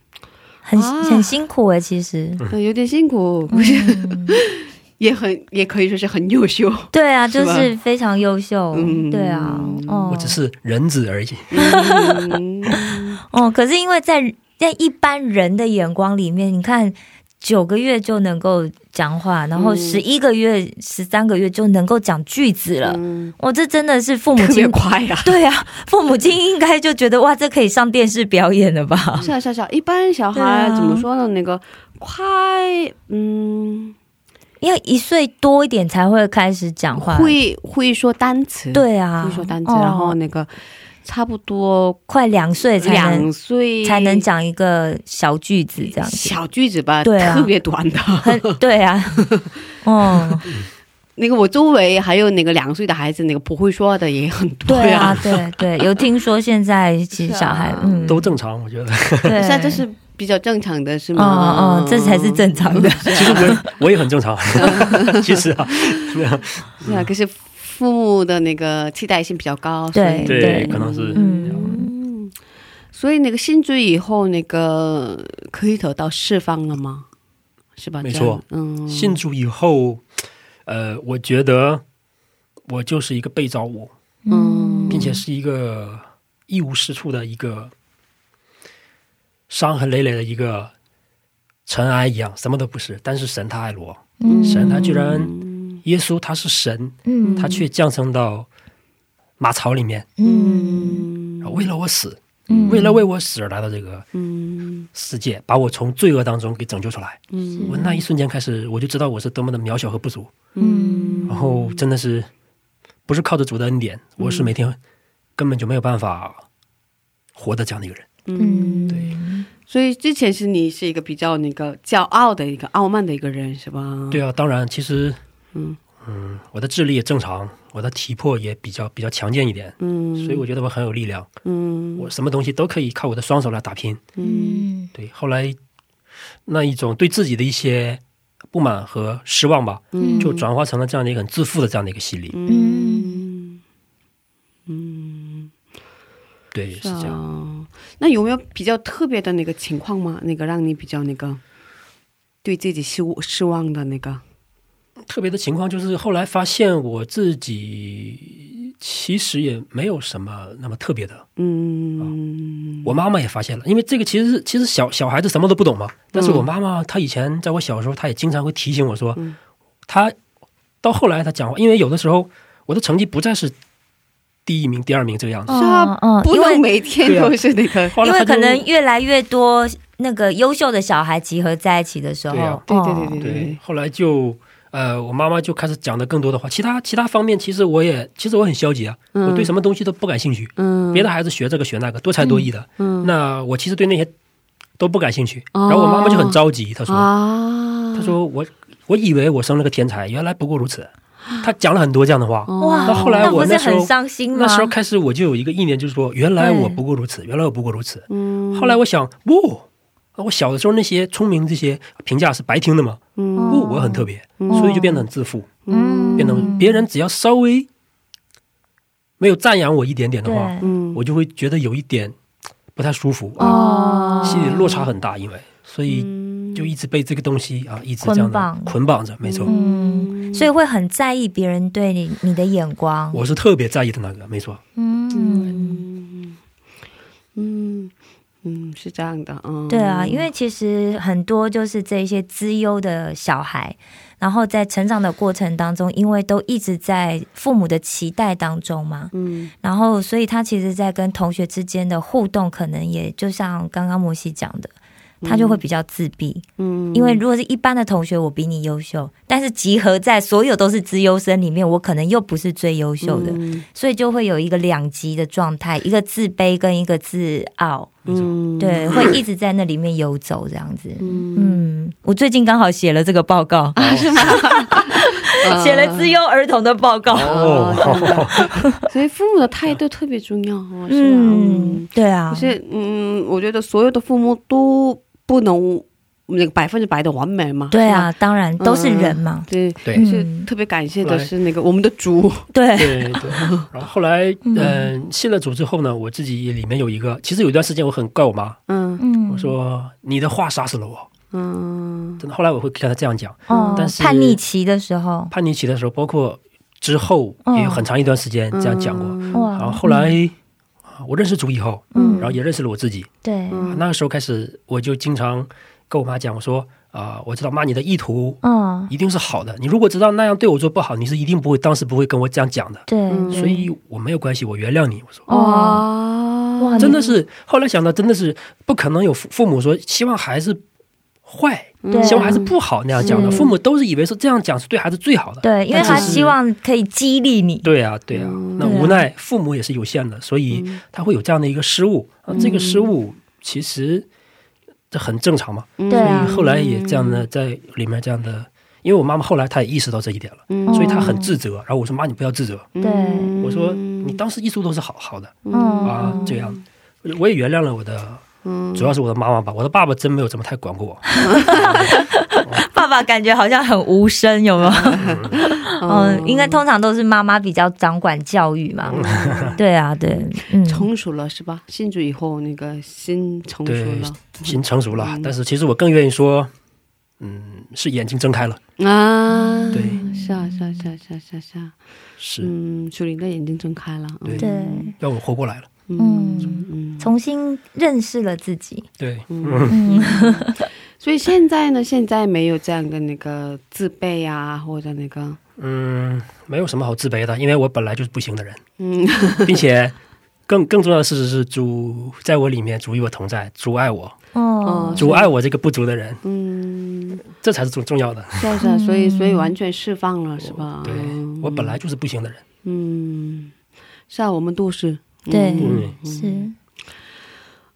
很啊。很辛苦哎，其实，呃有点辛苦，不是。也很也可以说是很优秀，对啊，就是非常优秀，嗯。对啊，哦。我只是人子而已。嗯。哦，可是因为在在一般人的眼光里面，你看九个月就能够讲话，然后嗯十一个月、十三个月就能够讲句子了，嗯我、这真的是父母亲。快呀。对啊，父母亲应该就觉得哇，这可以上电视表演了吧？是啊是啊是啊，一般小孩啊怎么说呢？那个快，嗯，要一岁多一点才会开始讲话。会会说单词，，对啊，会说单词，哦然后那个差不多快两岁才能两岁才能讲一个小句子这样子。小句子吧，对啊特别短的。很对啊，哦，那个我周围还有那个两岁的孩子，那个不会说的也很多呀对啊，。对对，有听说现在其实小孩，嗯，都正常，我觉得。对，现在这是比较正常的，是哦吗？哦，这才是正常的。其实我也我也很正常，其实啊，是啊，可是父母的那个期待性比较高，对对，可能是嗯，嗯，所以那个信主以后，那个可以得到释放了吗？是吧？没错，嗯，信主以后，呃，我觉得我就是一个被造物，嗯，并且是一个一无是处的一个伤痕累累的一个尘埃一样，什么都不是。但是神他爱我，嗯神他居然，耶稣他是神，嗯。他却降生到马槽里面，嗯。为了我死，嗯。为了为我死而来到这个嗯。世界，把我从罪恶当中给拯救出来。嗯。我那一瞬间开始，我就知道我是多么的渺小和不足。嗯。然后真的是不是靠着主的恩典，我是每天根本就没有办法活的这样的一个人。嗯，对。所以之前是你是一个比较那个骄傲的一个傲慢的一个人，是吧？对啊，当然，其实嗯嗯，我的智力也正常，我的体魄也比较比较强健一点，嗯，所以我觉得我很有力量，嗯我什么东西都可以靠我的双手来打拼。嗯嗯对，后来那一种对自己的一些不满和失望吧，嗯就转化成了这样的一个很自负的这样的一个心理。嗯嗯，对，是这样。啊。那有没有比较特别的那个情况吗？那个让你比较那个对自己失失望的那个？特别的情况，就是后来发现我自己其实也没有什么那么特别的。嗯我妈妈也发现了，因为这个其实其实小小孩子什么都不懂嘛。但是我妈妈她以前在我小时候，她也经常会提醒我说，嗯她到后来她讲话，因为有的时候我的成绩不再是第一名、第二名这个样子。是啊嗯，不因为能每天都是那个。因为后来可能越来越多那个优秀的小孩集合在一起的时候，对啊对对对对，后来就呃，我妈妈就开始讲的更多的话。其他其他方面，其实我也其实我很消极啊，我对什么东西都不感兴趣。嗯别的孩子学这个学那个，多才多艺的，嗯那我其实对那些都不感兴趣。哦然后我妈妈就很着急，她说：“啊，她说我我以为我生了个天才，原来不过如此。”她讲了很多这样的话。哇，那后来我那时候很伤心吗？那时候开始我就有一个意念，就是说，原来我不过如此，原来我不过如此。后来我想，不，我小的时候那些聪明这些评价是白听的嘛，不，我很特别，所以就变得很自负，嗯。变得别人只要稍微没有赞扬我一点点的话，嗯我就会觉得有一点不太舒服，啊，心里落差很大，因为所以就一直被这个东西啊一直这样的捆绑捆绑着，没错，嗯，所以会很在意别人对你你的眼光。我是特别在意的那个，没错，嗯，嗯嗯，是这样的，嗯，对啊，因为其实很多就是这些资优的小孩，然后在成长的过程当中，因为都一直在父母的期待当中嘛，嗯。然后所以他其实，在跟同学之间的互动，可能也就像刚刚摩西讲的，他就会比较自闭。嗯，因为如果是一般的同学，我比你优秀，但是集合在所有都是资优生里面，我可能又不是最优秀的，嗯。所以就会有一个两极的状态，一个自卑跟一个自傲。嗯，对，会一直在那里面游走这样子。嗯，嗯，我最近刚好写了这个报告，写了资优儿童的报告。哦，所以父母的态度特别重要哦，是吧？嗯，对啊。可，是，嗯，我觉得所有的父母都不能那个百分之百的完美嘛。对啊，当然都是人嘛。对，对。是特别感谢的是那个我们的主，对，对对，然后后来，嗯、信了主之后呢，我自己里面有一个，其实有一段时间我很怪我妈，嗯。嗯，我说你的话杀死了我，嗯。真的。后来我会跟她这样讲，哦但，是叛逆期的时候，叛逆期的时候，包括之后也有很长一段时间这样讲过。哇，然后后来、啊我认识主以后，嗯。然后也认识了我自己，对，啊那个时候开始我就经常跟我妈讲，我说啊、我知道妈你的意图嗯，一定是好的，你如果知道那样对我做不好，你是一定不会当时不会跟我这样讲的，对，嗯。所以我没有关系，我原谅你。我说。哇哇。真的是，后来想到，真的是不可能有父父母说希望孩子坏，对希望孩子不好那样讲的。父母都是以为是这样讲是对孩子最好的。对，因为他但是希望可以激励你。对啊，对啊。那无奈父母也是有限的，所以他会有这样的一个失误。啊，这个失误其实这很正常嘛。对啊所以后来也这样的在里面这样的，因为我妈妈后来她也意识到这一点了，嗯所以她很自责。然后我说妈，你不要自责。对我说你当时一直都是好好的嗯啊，这样，我也原谅了我的，主要是我的妈妈吧，我的爸爸真没有怎么太管过我。爸爸感觉好像很无声，有没有？嗯，应该通常都是妈妈比较掌管教育嘛。对啊，对，嗯，成熟了是吧？信主以后那个心成熟了。心成熟了，但是其实我更愿意说，嗯，是眼睛睁开了，啊，对，是啊是啊是啊是啊是啊是嗯，属灵的眼睛睁开了，嗯。对对，让我活过来了。嗯，嗯，重新认识了自己。对，嗯，所以现在呢，现在没有这样的那个自卑啊，或者那个，嗯，没有什么好自卑的，因为我本来就是不行的人，嗯。并且更更重要的事实是主在我里面，主与我同在，主爱我，哦，主爱我这个不足的人，嗯，这才是最重要的。是啊是啊，所以所以完全释放了是吧？对嗯。我本来就是不行的人。嗯，是啊，我们都是。对嗯，是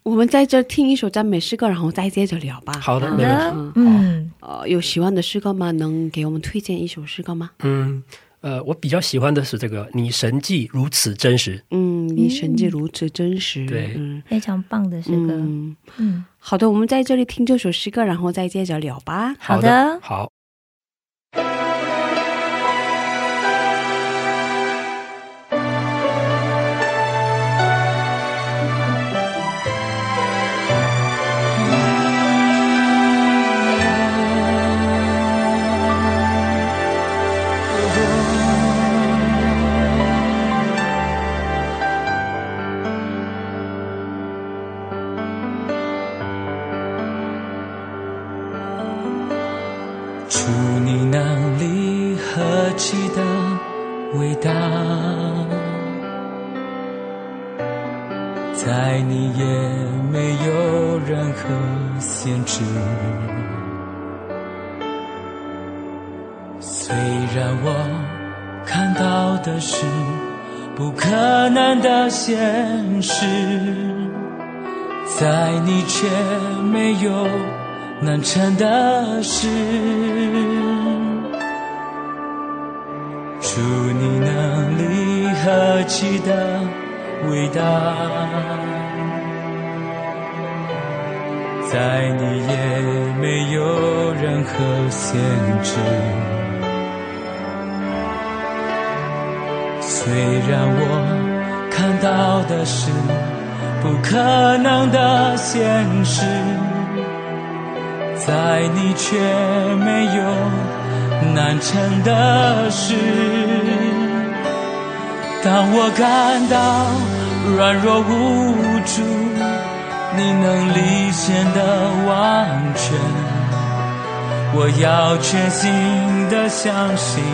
我们在这听一首赞美诗歌，然后再接着聊吧。好的嗯没问题嗯嗯，呃，有喜欢的诗歌吗？能给我们推荐一首诗歌吗？嗯，呃，我比较喜欢的是这个“你神迹如此真实嗯，你神迹如此真实。对嗯，非常棒的诗歌。嗯，嗯，好的，我们在这里听这首诗歌，然后再接着聊吧”。。好的的，好。限制。虽然我看到的是不可能的现实。在你却没有难成的事。当我感到软弱无助，你能力显的完全我要全心的相信，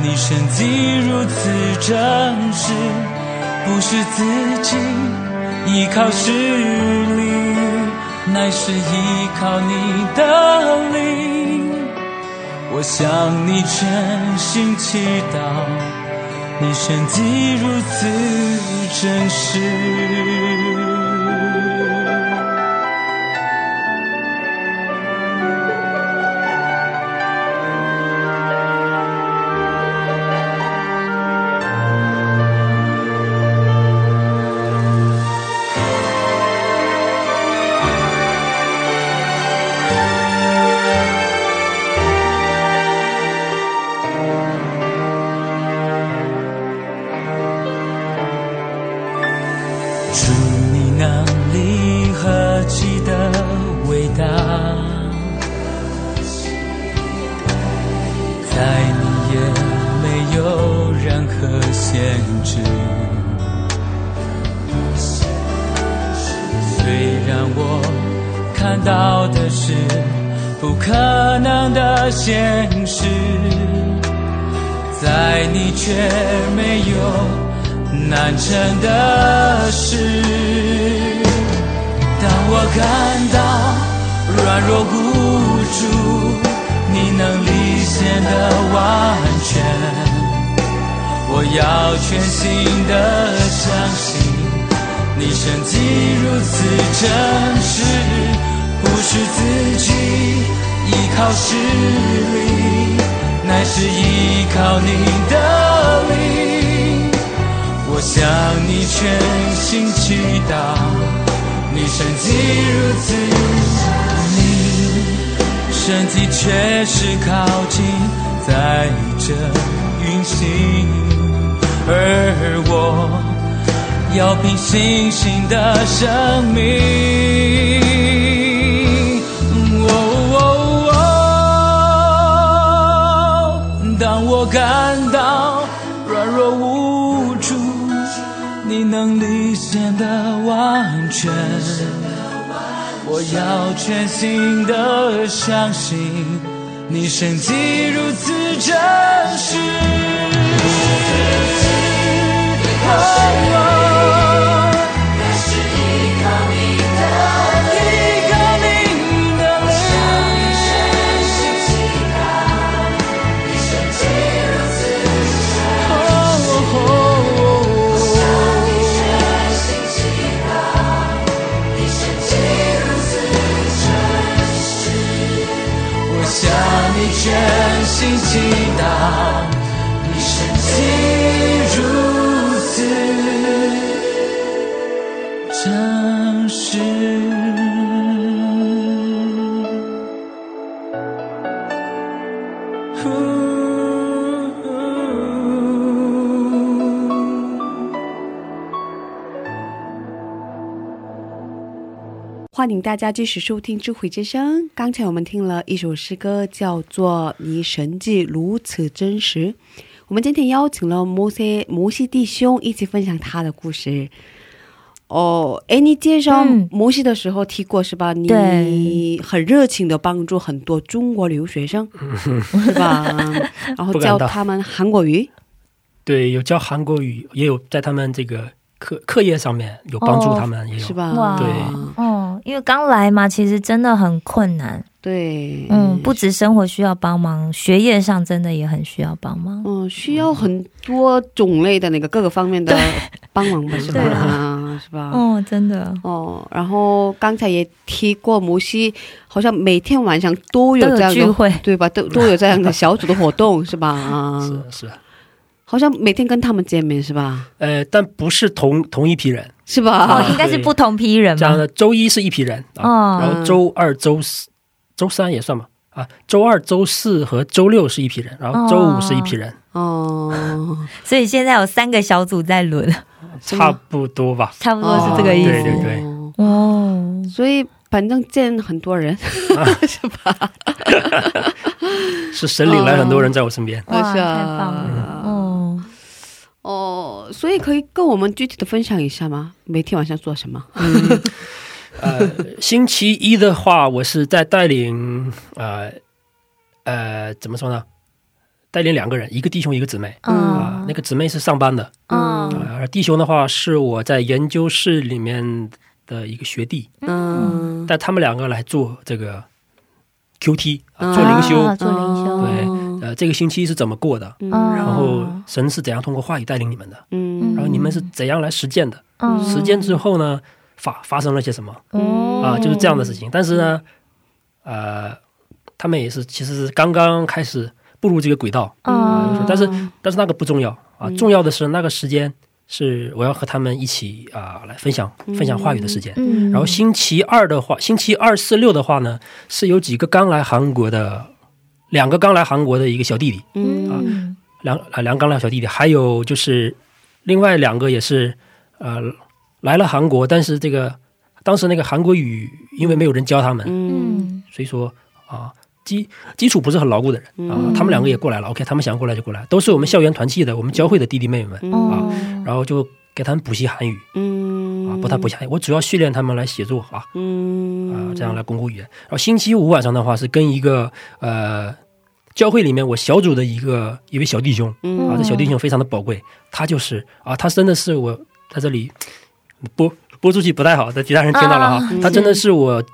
你身体如此真实，不是自己依靠实力，乃是依靠你的灵。我向你全心祈祷，你身体如此真实。坚持虽然我看到的是不可能的现实在你却没有难成的事当我感到软弱无助你能理解的完全。我要全心的相信，你神迹如此真实，不是自己依靠实力。乃是依靠你的灵，我向你全心祈祷，你神迹如此真实。而我要凭星星的生命。当我感到软弱无助，你能力显得完全。我要全心的相信，你神迹如此真实。我向你全心祈祷，欢迎大家继续收听《智慧之声》。刚才我们听了一首诗歌，叫做《你神迹如此真实》。我们今天邀请了摩西摩西弟兄一起分享他的故事。哦，哎，你介绍嗯摩西的时候提过是吧？你很热情的帮助很多中国留学生，是吧？然后教他们韩国语。对，有教韩国语，也有在他们这个课课业上面有帮助哦他们，也有是吧？对哦，因为刚来嘛，其实真的很困难。对，嗯，不止生活需要帮忙，学业上真的也很需要帮忙。嗯，需要很多种类的那个各个方面的帮忙吧，是吧？啊是吧？哦，真的哦，然后刚才也提过，摩西好像每天晚上都有这样的，聚会，对吧？都都有这样的小组的活动，是吧？啊，是是，好像每天跟他们见面，是吧？呃，但不是同同一批人，是吧？哦，应该是不同批人吧？这样的周一是一批人啊，哦然后周二、周四、周三也算吧。啊，周二、周四和周六是一批人，然后周五是一批人，哦，所以现在有三个小组在轮，差不多吧。差不多是这个意思。对对对哦哦，所以反正见很多人，是吧？是神领来很多人在我身边。哇，是啊太棒了！哦，哦，所以可以跟我们具体的分享一下吗？每天晚上做什么？呃，星期一的话，我是在带领呃呃怎么说呢？带领两个人，一个弟兄，一个姊妹。啊、嗯那个姊妹是上班的，嗯。啊而弟兄的话是我在研究室里面的一个学弟，嗯，带他们两个来做这个 QT 做灵修。啊做灵修，对呃，这个星期是怎么过的？然后神是怎样通过话语带领你们的？嗯然后你们是怎样来实践的？嗯实践之后呢，发发生了些什么？哦啊，就是这样的事情。但是呢，呃，他们也是其实是刚刚开始步入这个轨道，嗯但是但是那个不重要啊，重要的是那个时间是我要和他们一起啊、来分享分享话语的时间。嗯然后星期二的话，星期二四六的话呢，是有几个刚来韩国的，两个刚来韩国的一个小弟弟，嗯。两啊两个刚来小弟弟，还有就是另外两个也是呃来了韩国，但是这个当时那个韩国语因为没有人教他们，嗯。所以说啊基基础不是很牢固的人啊，他们两个也过来了，OK，他们想过来就过来，都是我们校园团契的，我们教会的弟弟妹妹们，啊然后就给他们补习韩语嗯。啊，不太补习我主要训练他们来写作啊嗯。啊，这样来巩固语言。然后星期五晚上的话是跟一个呃教会里面我小组的一个一位小弟兄嗯。啊，这小弟兄非常的宝贵，他就是啊，他真的是我在这里播播出去不太好，但其他人听到了哈，啊他真的是我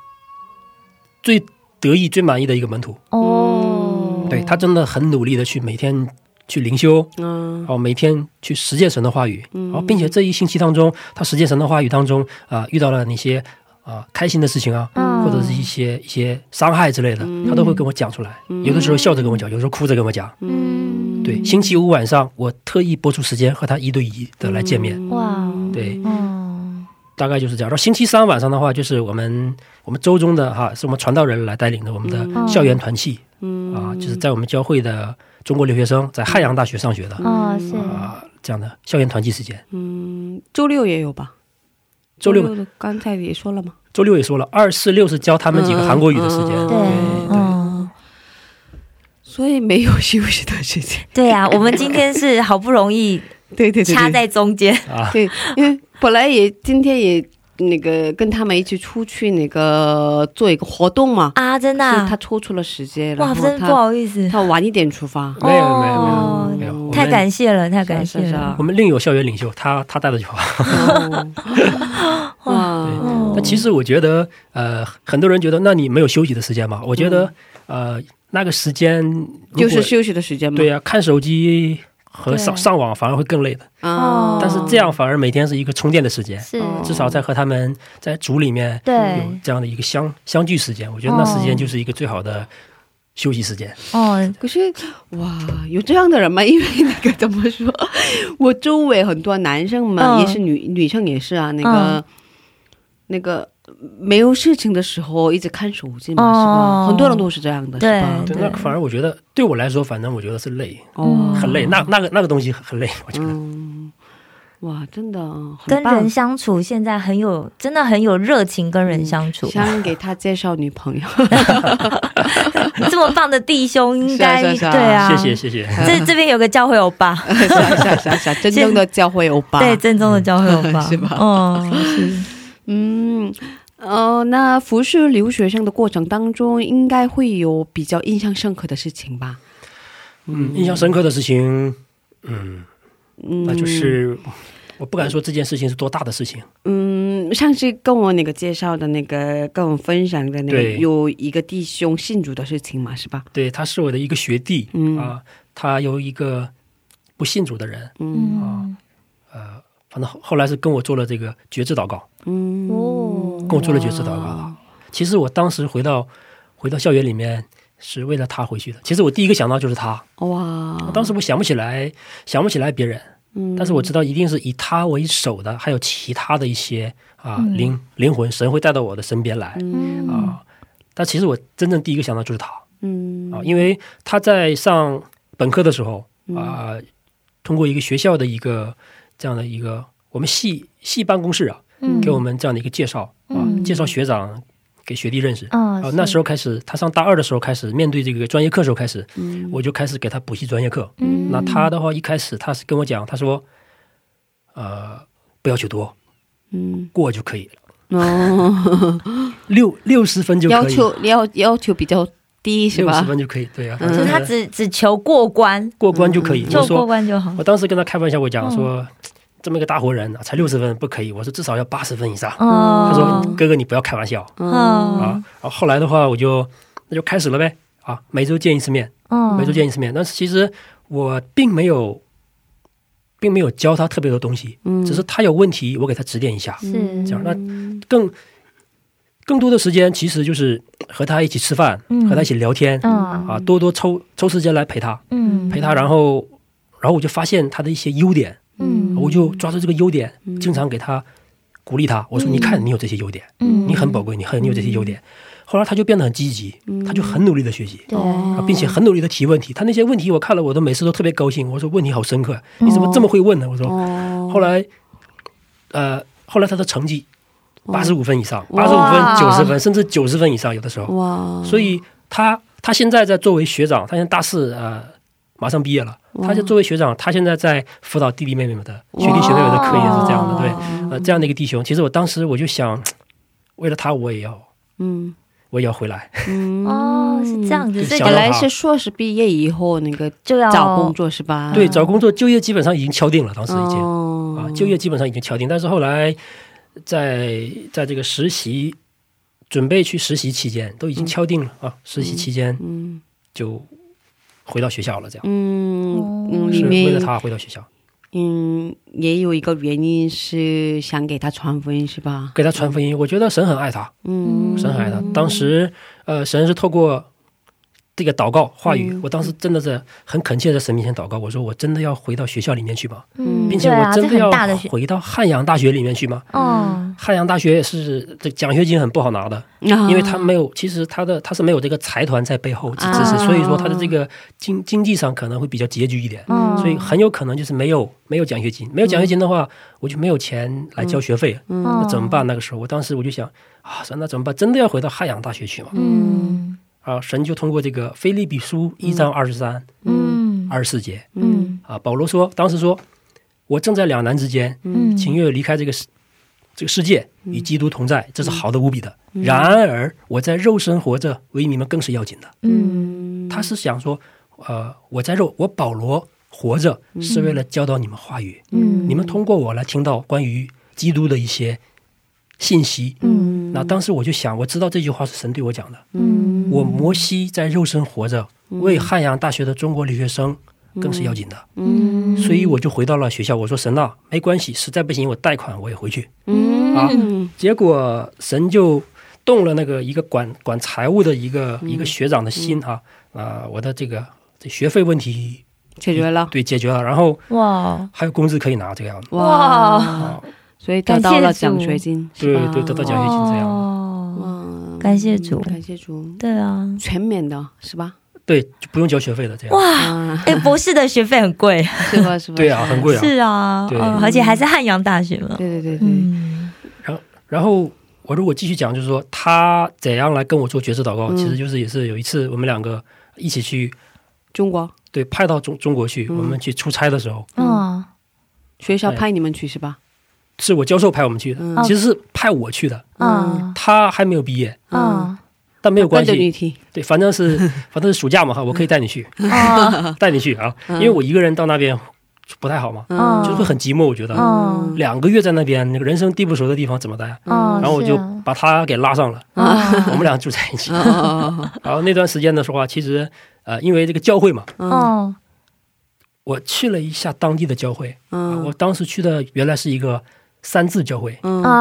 最得意、最满意的一个门徒。哦，对他真的很努力的去每天去灵修，嗯。然后每天去实践神的话语，然后并且这一星期当中，他实践神的话语当中啊、遇到了那些啊、开心的事情啊，嗯。或者是一些一些伤害之类的，他都会跟我讲出来。有的时候笑着跟我讲，有的时候哭着跟我讲。嗯，对，星期五晚上我特意播出时间和他一对一的来见面。哇，对，嗯。大概就是这样。然后星期三晚上的话，就是我们我们周中的哈，是我们传道人来带领的我们的校园团契。嗯。啊，就是在我们教会的中国留学生在汉阳大学上学的。啊是，啊这样的校园团契时间。嗯，周六也有吧？周六的刚才也说了嘛。周六也说了，二四六是教他们几个韩国语的时间。嗯对对，嗯，所以没有休息的时间。对啊，我们今天是好不容易对 对对，掐在中间，啊，对，因为本来也今天也那个跟他们一起出去那个做一个活动嘛，啊，真的是啊他抽出了时间，哇，真不好意思，他晚一点出发。没有没有没有太感谢了，太感谢了。是啊是啊，我们另有校园领袖，他他带的就好。哦哇，哦。那其实我觉得，呃，很多人觉得，那你没有休息的时间吗？我觉得，呃，那个时间就是休息的时间嘛。对呀、看手机和上上网反而会更累的。哦，但是这样反而每天是一个充电的时间，是，至少在和他们在组里面对。有这样的一个相相聚时间，我觉得那时间就是一个最好的休息时间。哦，可是 哇，有这样的人吗？因为那个怎么说，我周围很多男生嘛，嗯也是女女生也是啊，那个、那个没有事情的时候一直看手机嘛，哦是吧？很多人都是这样的，对是吧？对，那反而我觉得对我来说，反正我觉得是累，哦，很累。那那个那个东西很很累，我觉得。嗯，哇，真的跟人相处，现在很有，真的很有热情跟人相处。想给他介绍女朋友，这么棒的弟兄，应该是啊啊对啊。谢谢谢谢。这这边有个教会欧巴，是啊是啊是啊是啊，真正的教会欧巴，对，正宗的教会欧巴，是吧哦，是。嗯。呃，那服侍留学生的过程当中，应该会有比较印象深刻的事情吧？嗯，印象深刻的事情，嗯，嗯，那就是我不敢说这件事情是多大的事情。嗯，上次跟我那个介绍的那个，跟我分享的那个，有一个弟兄信主的事情嘛，是吧？对，他是我的一个学弟，嗯。啊，他有一个不信主的人，嗯。啊，呃，反正后后来是跟我做了这个觉知祷告，嗯。哦，跟我做了觉知祷告。的。其实我当时回到回到校园里面是为了他回去的。其实我第一个想到就是他，哇，当时我想不起来想不起来别人，嗯。但是我知道一定是以他为首的，还有其他的一些啊嗯。灵灵魂，神会带到我的身边来嗯。啊。但其实我真正第一个想到就是他嗯。啊，因为他在上本科的时候嗯。啊，通过一个学校的一个这样的一个我们系系办公室啊，嗯。给我们这样的一个介绍啊，嗯介绍学长给学弟认识。啊啊，那时候开始，他上大二的时候开始面对这个专业课的时候开始，嗯。我就开始给他补习专业课。嗯。那他的话一开始他是跟我讲，他说，呃，不要求多，嗯。过就可以了，哦，六六十分就可以，要求要要求比较低是吧？六十？分就可以，对啊，嗯。就是他只只求过关，过关就可以。就过，关就好。我当时跟他开玩笑，我讲嗯。说，这么一个大活人啊才六十分不可以，我说至少要八十分以上。哦，他说：“哥哥，你不要开玩笑。嗯。哦啊！”然后后来的话，我就那就开始了呗。啊，每周见一次面，哦，每周见一次面。但是其实我并没有，并没有教他特别多东西，嗯。只是他有问题，我给他指点一下。是。这样，那更更多的时间其实就是和他一起吃饭，嗯。和他一起聊天、嗯。啊，多多抽抽时间来陪他，嗯。陪他，然后然后我就发现他的一些优点，嗯我就抓住这个优点，经常给他鼓励他。我说：“你看，你有这些优点，嗯你很宝贵，你很你有这些优点。”后来他就变得很积极，他就很努力的学习。并且很努力的提问题，他那些问题我看了，我都每次都特别高兴。我说问题好深刻，你怎么这么会问呢？我说，哦，后来，呃，后来他的成绩八十五分以上，八十五分、九十分，甚至九十分以上，有的时候。哇，所以他他现在在作为学长，他现在大四，呃，马上毕业了。他就作为学长，他现在在辅导弟弟妹妹们的学弟学妹们的课，也是这样的。对，呃，这样的一个弟兄，其实我当时我就想，为了他，我也要，嗯我也要回来。嗯哦，是这样子，所以本来是硕士毕业以后那个就要找工作是吧？对，找工作就业基本上已经敲定了，当时已经。哦啊，就业基本上已经敲定，但是后来在在这个实习准备去实习期间都已经敲定了、啊，实习期间嗯就回到学校了，这样、嗯嗯，是为了他回到学校，嗯也有一个原因是想给他传福音是吧？给他传福音。我觉得神很爱他，嗯神很爱他。当时呃，神是透过这个祷告话语，嗯。我当时真的是很恳切在神面前祷告，我说我真的要回到学校里面去吗？嗯，并且我真的要回到汉阳大学里面去吗？嗯，汉阳大学也是这奖学金很不好拿的，啊。因为他没有，其实他的他是没有这个财团在背后支持，啊。所以说他的这个经经济上可能会比较拮据一点，嗯。所以很有可能就是没有没有奖学金，没有奖学金的话，我就没有钱来交学费，嗯。那怎么办？那个时候，我当时我就想啊，说那怎么办？真的要回到汉阳大学去吗？嗯啊，神就通过这个菲利比书一章二十三、嗯。二十四节嗯。啊，保罗说，当时说我正在两难之间，嗯，情愿离开这个世这个世界，与基督同在，这是好的无比的。嗯。然而我在肉身活着，为你们更是要紧的。嗯。他是想说，呃，我在肉，我保罗活着是为了教导你们话语，嗯。你们通过我来听到关于基督的一些信息。嗯。那当时我就想，我知道这句话是神对我讲的。嗯。我摩西在肉身活着，为汉阳大学的中国留学生更是要紧的。嗯。所以我就回到了学校，我说神啊，没关系，实在不行我贷款我也回去。嗯。啊结果神就动了那个一个管管财务的一个、一个学长的心哈啊、我的这个这学费问题解决了。对解决了，然后哇。还有工资可以拿这个样子。哇。啊，所以得到了奖学金，对对得到奖学金这样哦，哇感谢主。感谢主，对啊，全免的是吧？对，就不用交学费了这样。哇，啊，哎，博士的学费很贵，是吧？是吧？对啊，很贵啊。是啊，对。嗯而且还是汉阳大学嘛。对对对对，嗯。然后我如果继续讲，就是说他怎样来跟我做角色祷告，嗯。其实就是也是有一次我们两个一起去中国。对派到中中国去，嗯。我们去出差的时候，嗯。学校派你们去是吧？是我教授派我们去的，嗯。其实是派我去的。嗯。他还没有毕业，嗯。但没有关系，对，反正是反正是暑假嘛哈，我可以带你去，哦。带你去啊，嗯。因为我一个人到那边不太好嘛，嗯。就是会很寂寞，我觉得。嗯。两个月在那边，那个人生地不熟的地方怎么待？嗯，然后我就把他给拉上了，嗯。我们俩住在一起。哦 然后那段时间的话，其实呃，因为这个教会嘛，我去了一下当地的教会。我当时去的原来是一个三字教会。嗯。啊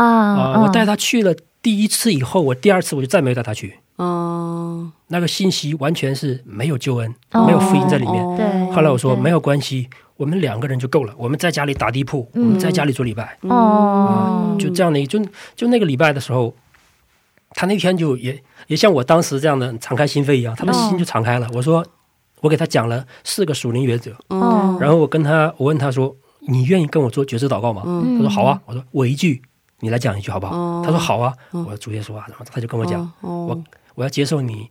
啊，我带他去了第一次以后，我第二次我就再没有带他去。哦，那个信息完全是没有救恩，哦。没有福音在里面。哦。对。后来我说没有关系，我们两个人就够了，我们在家里打地铺，我嗯们在家里做礼拜，哦。就这样的就就那个礼拜的时候，他那天就也也像我当时这样的敞开心扉一样，他的心就敞开了。我说我给他讲了四个属灵原则，哦，然后我跟他我问他说你愿意跟我做角色祷告吗？嗯他说好啊。我说我一句，你来讲一句好不好？哦他说好啊。哦我说主耶稣啊，然后他就跟我讲，哦，我我要接受你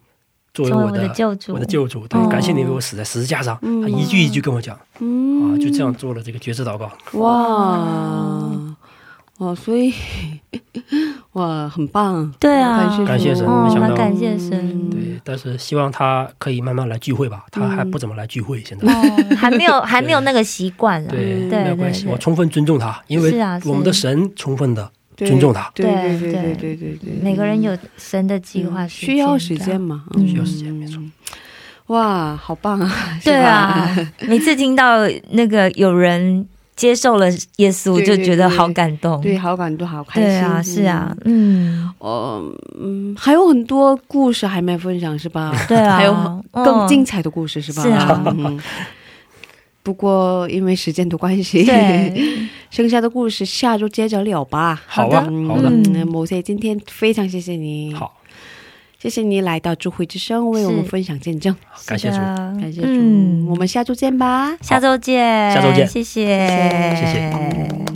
作为我我的的救主我的救主，对，哦感谢你为我死在十字架上。嗯他一句一句跟我讲嗯啊，就这样做了这个角色祷告。哇，哦，所以哇，很棒，对啊，感谢神，他感谢神，对，但是希望他可以慢慢来聚会吧，他还不怎么来聚会，现在。还没有 还没有那个习惯了，对，没有关系，我充分尊重他，因为是啊，我们的神充分的尊重他，对对对对对。对，每个人有神的计划，需要时间嘛，需要时间没错。哇，好棒啊，对啊，每次听到那个有人。接受了耶稣，就觉得好感动。对，好感动，好开心。对啊，是啊，嗯，哦，嗯，还有很多故事还没分享是吧？对啊 还有更精彩。的故事是吧？是啊嗯不过因为时间的关系，对，剩下的故事下周接着聊吧。好啊，嗯好的，嗯某些今天非常谢谢你，好，谢谢你来到智慧之声为我们分享见证，感谢主。感谢主，嗯。我们下周见吧。下周见，下周见。谢谢，谢谢。我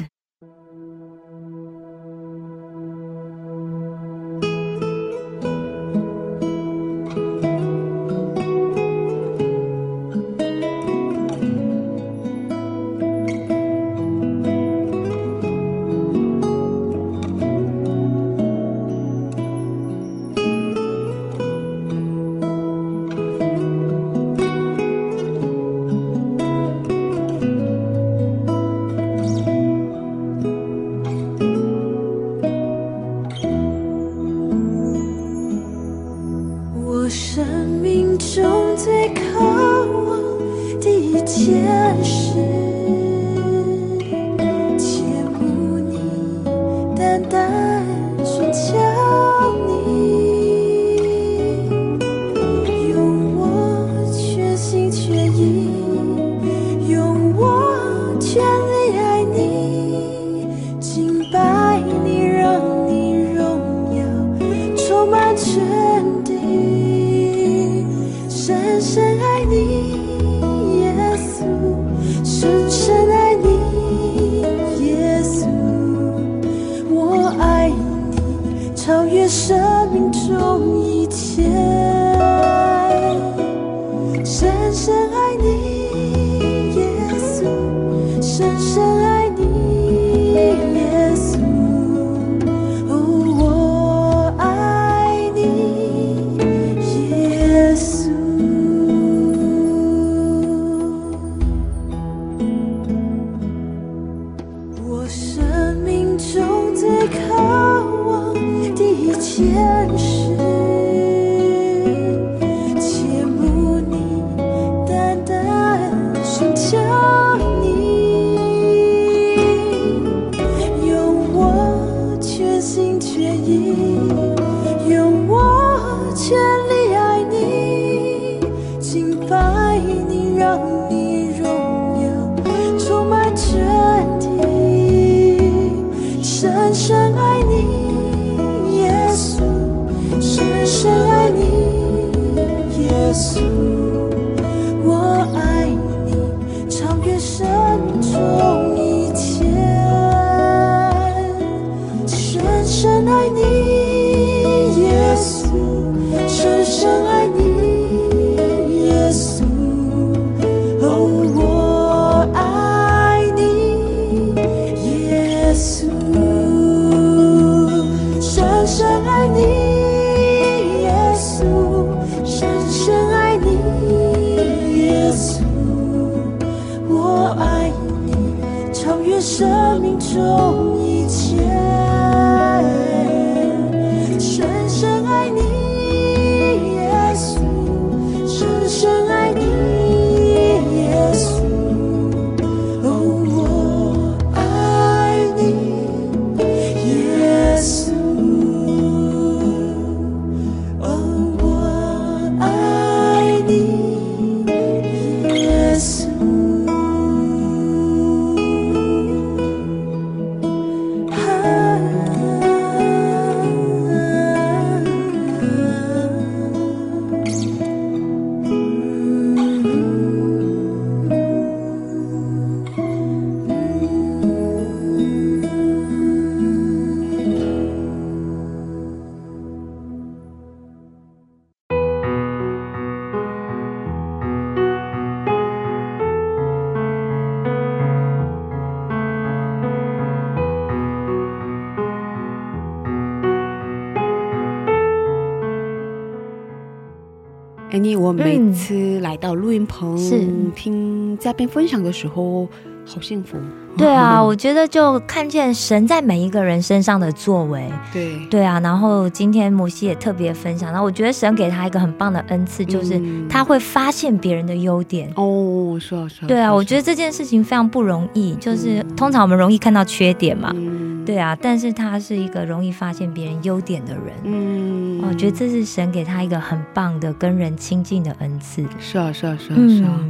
每次来到录音棚，是。听嘉宾分享的时候，好幸福。对啊，我觉得就看见神在每一个人身上的作为。对对啊，然后今天摩西也特别分享，然后我觉得神给他一个很棒的恩赐，就是嗯他会发现别人的优点。哦，是啊是啊。对啊，我觉得得这件事情非常不容易，就是通常我们容易看到缺点嘛，嗯对啊，但是他是一个容易发现别人优点的人。嗯哦我觉得这是神给他一个很棒的跟人亲近的恩赐。是啊是啊是啊是啊，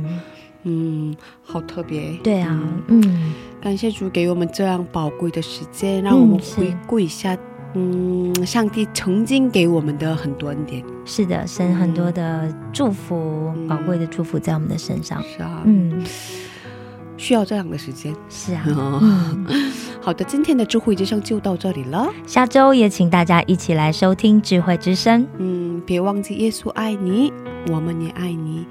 嗯，嗯，好特别。对啊嗯，嗯，感谢主给我们这样宝贵的时间，让我们回顾一下，嗯，上帝曾经给我们的很多恩典。是的，神很多的祝福，嗯宝贵的祝福在我们的身上。是啊，嗯，需要这样的时间。是啊，好的，今天的智慧之声就到这里了。下周也请大家一起来收听智慧之声。嗯，别忘记耶稣爱你，我们也爱你。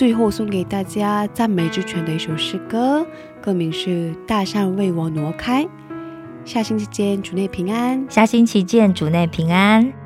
最后送给大家赞美之泉的一首诗歌，歌名是《大山为我挪开》。下星期见，主内平安。下星期见，主内平安。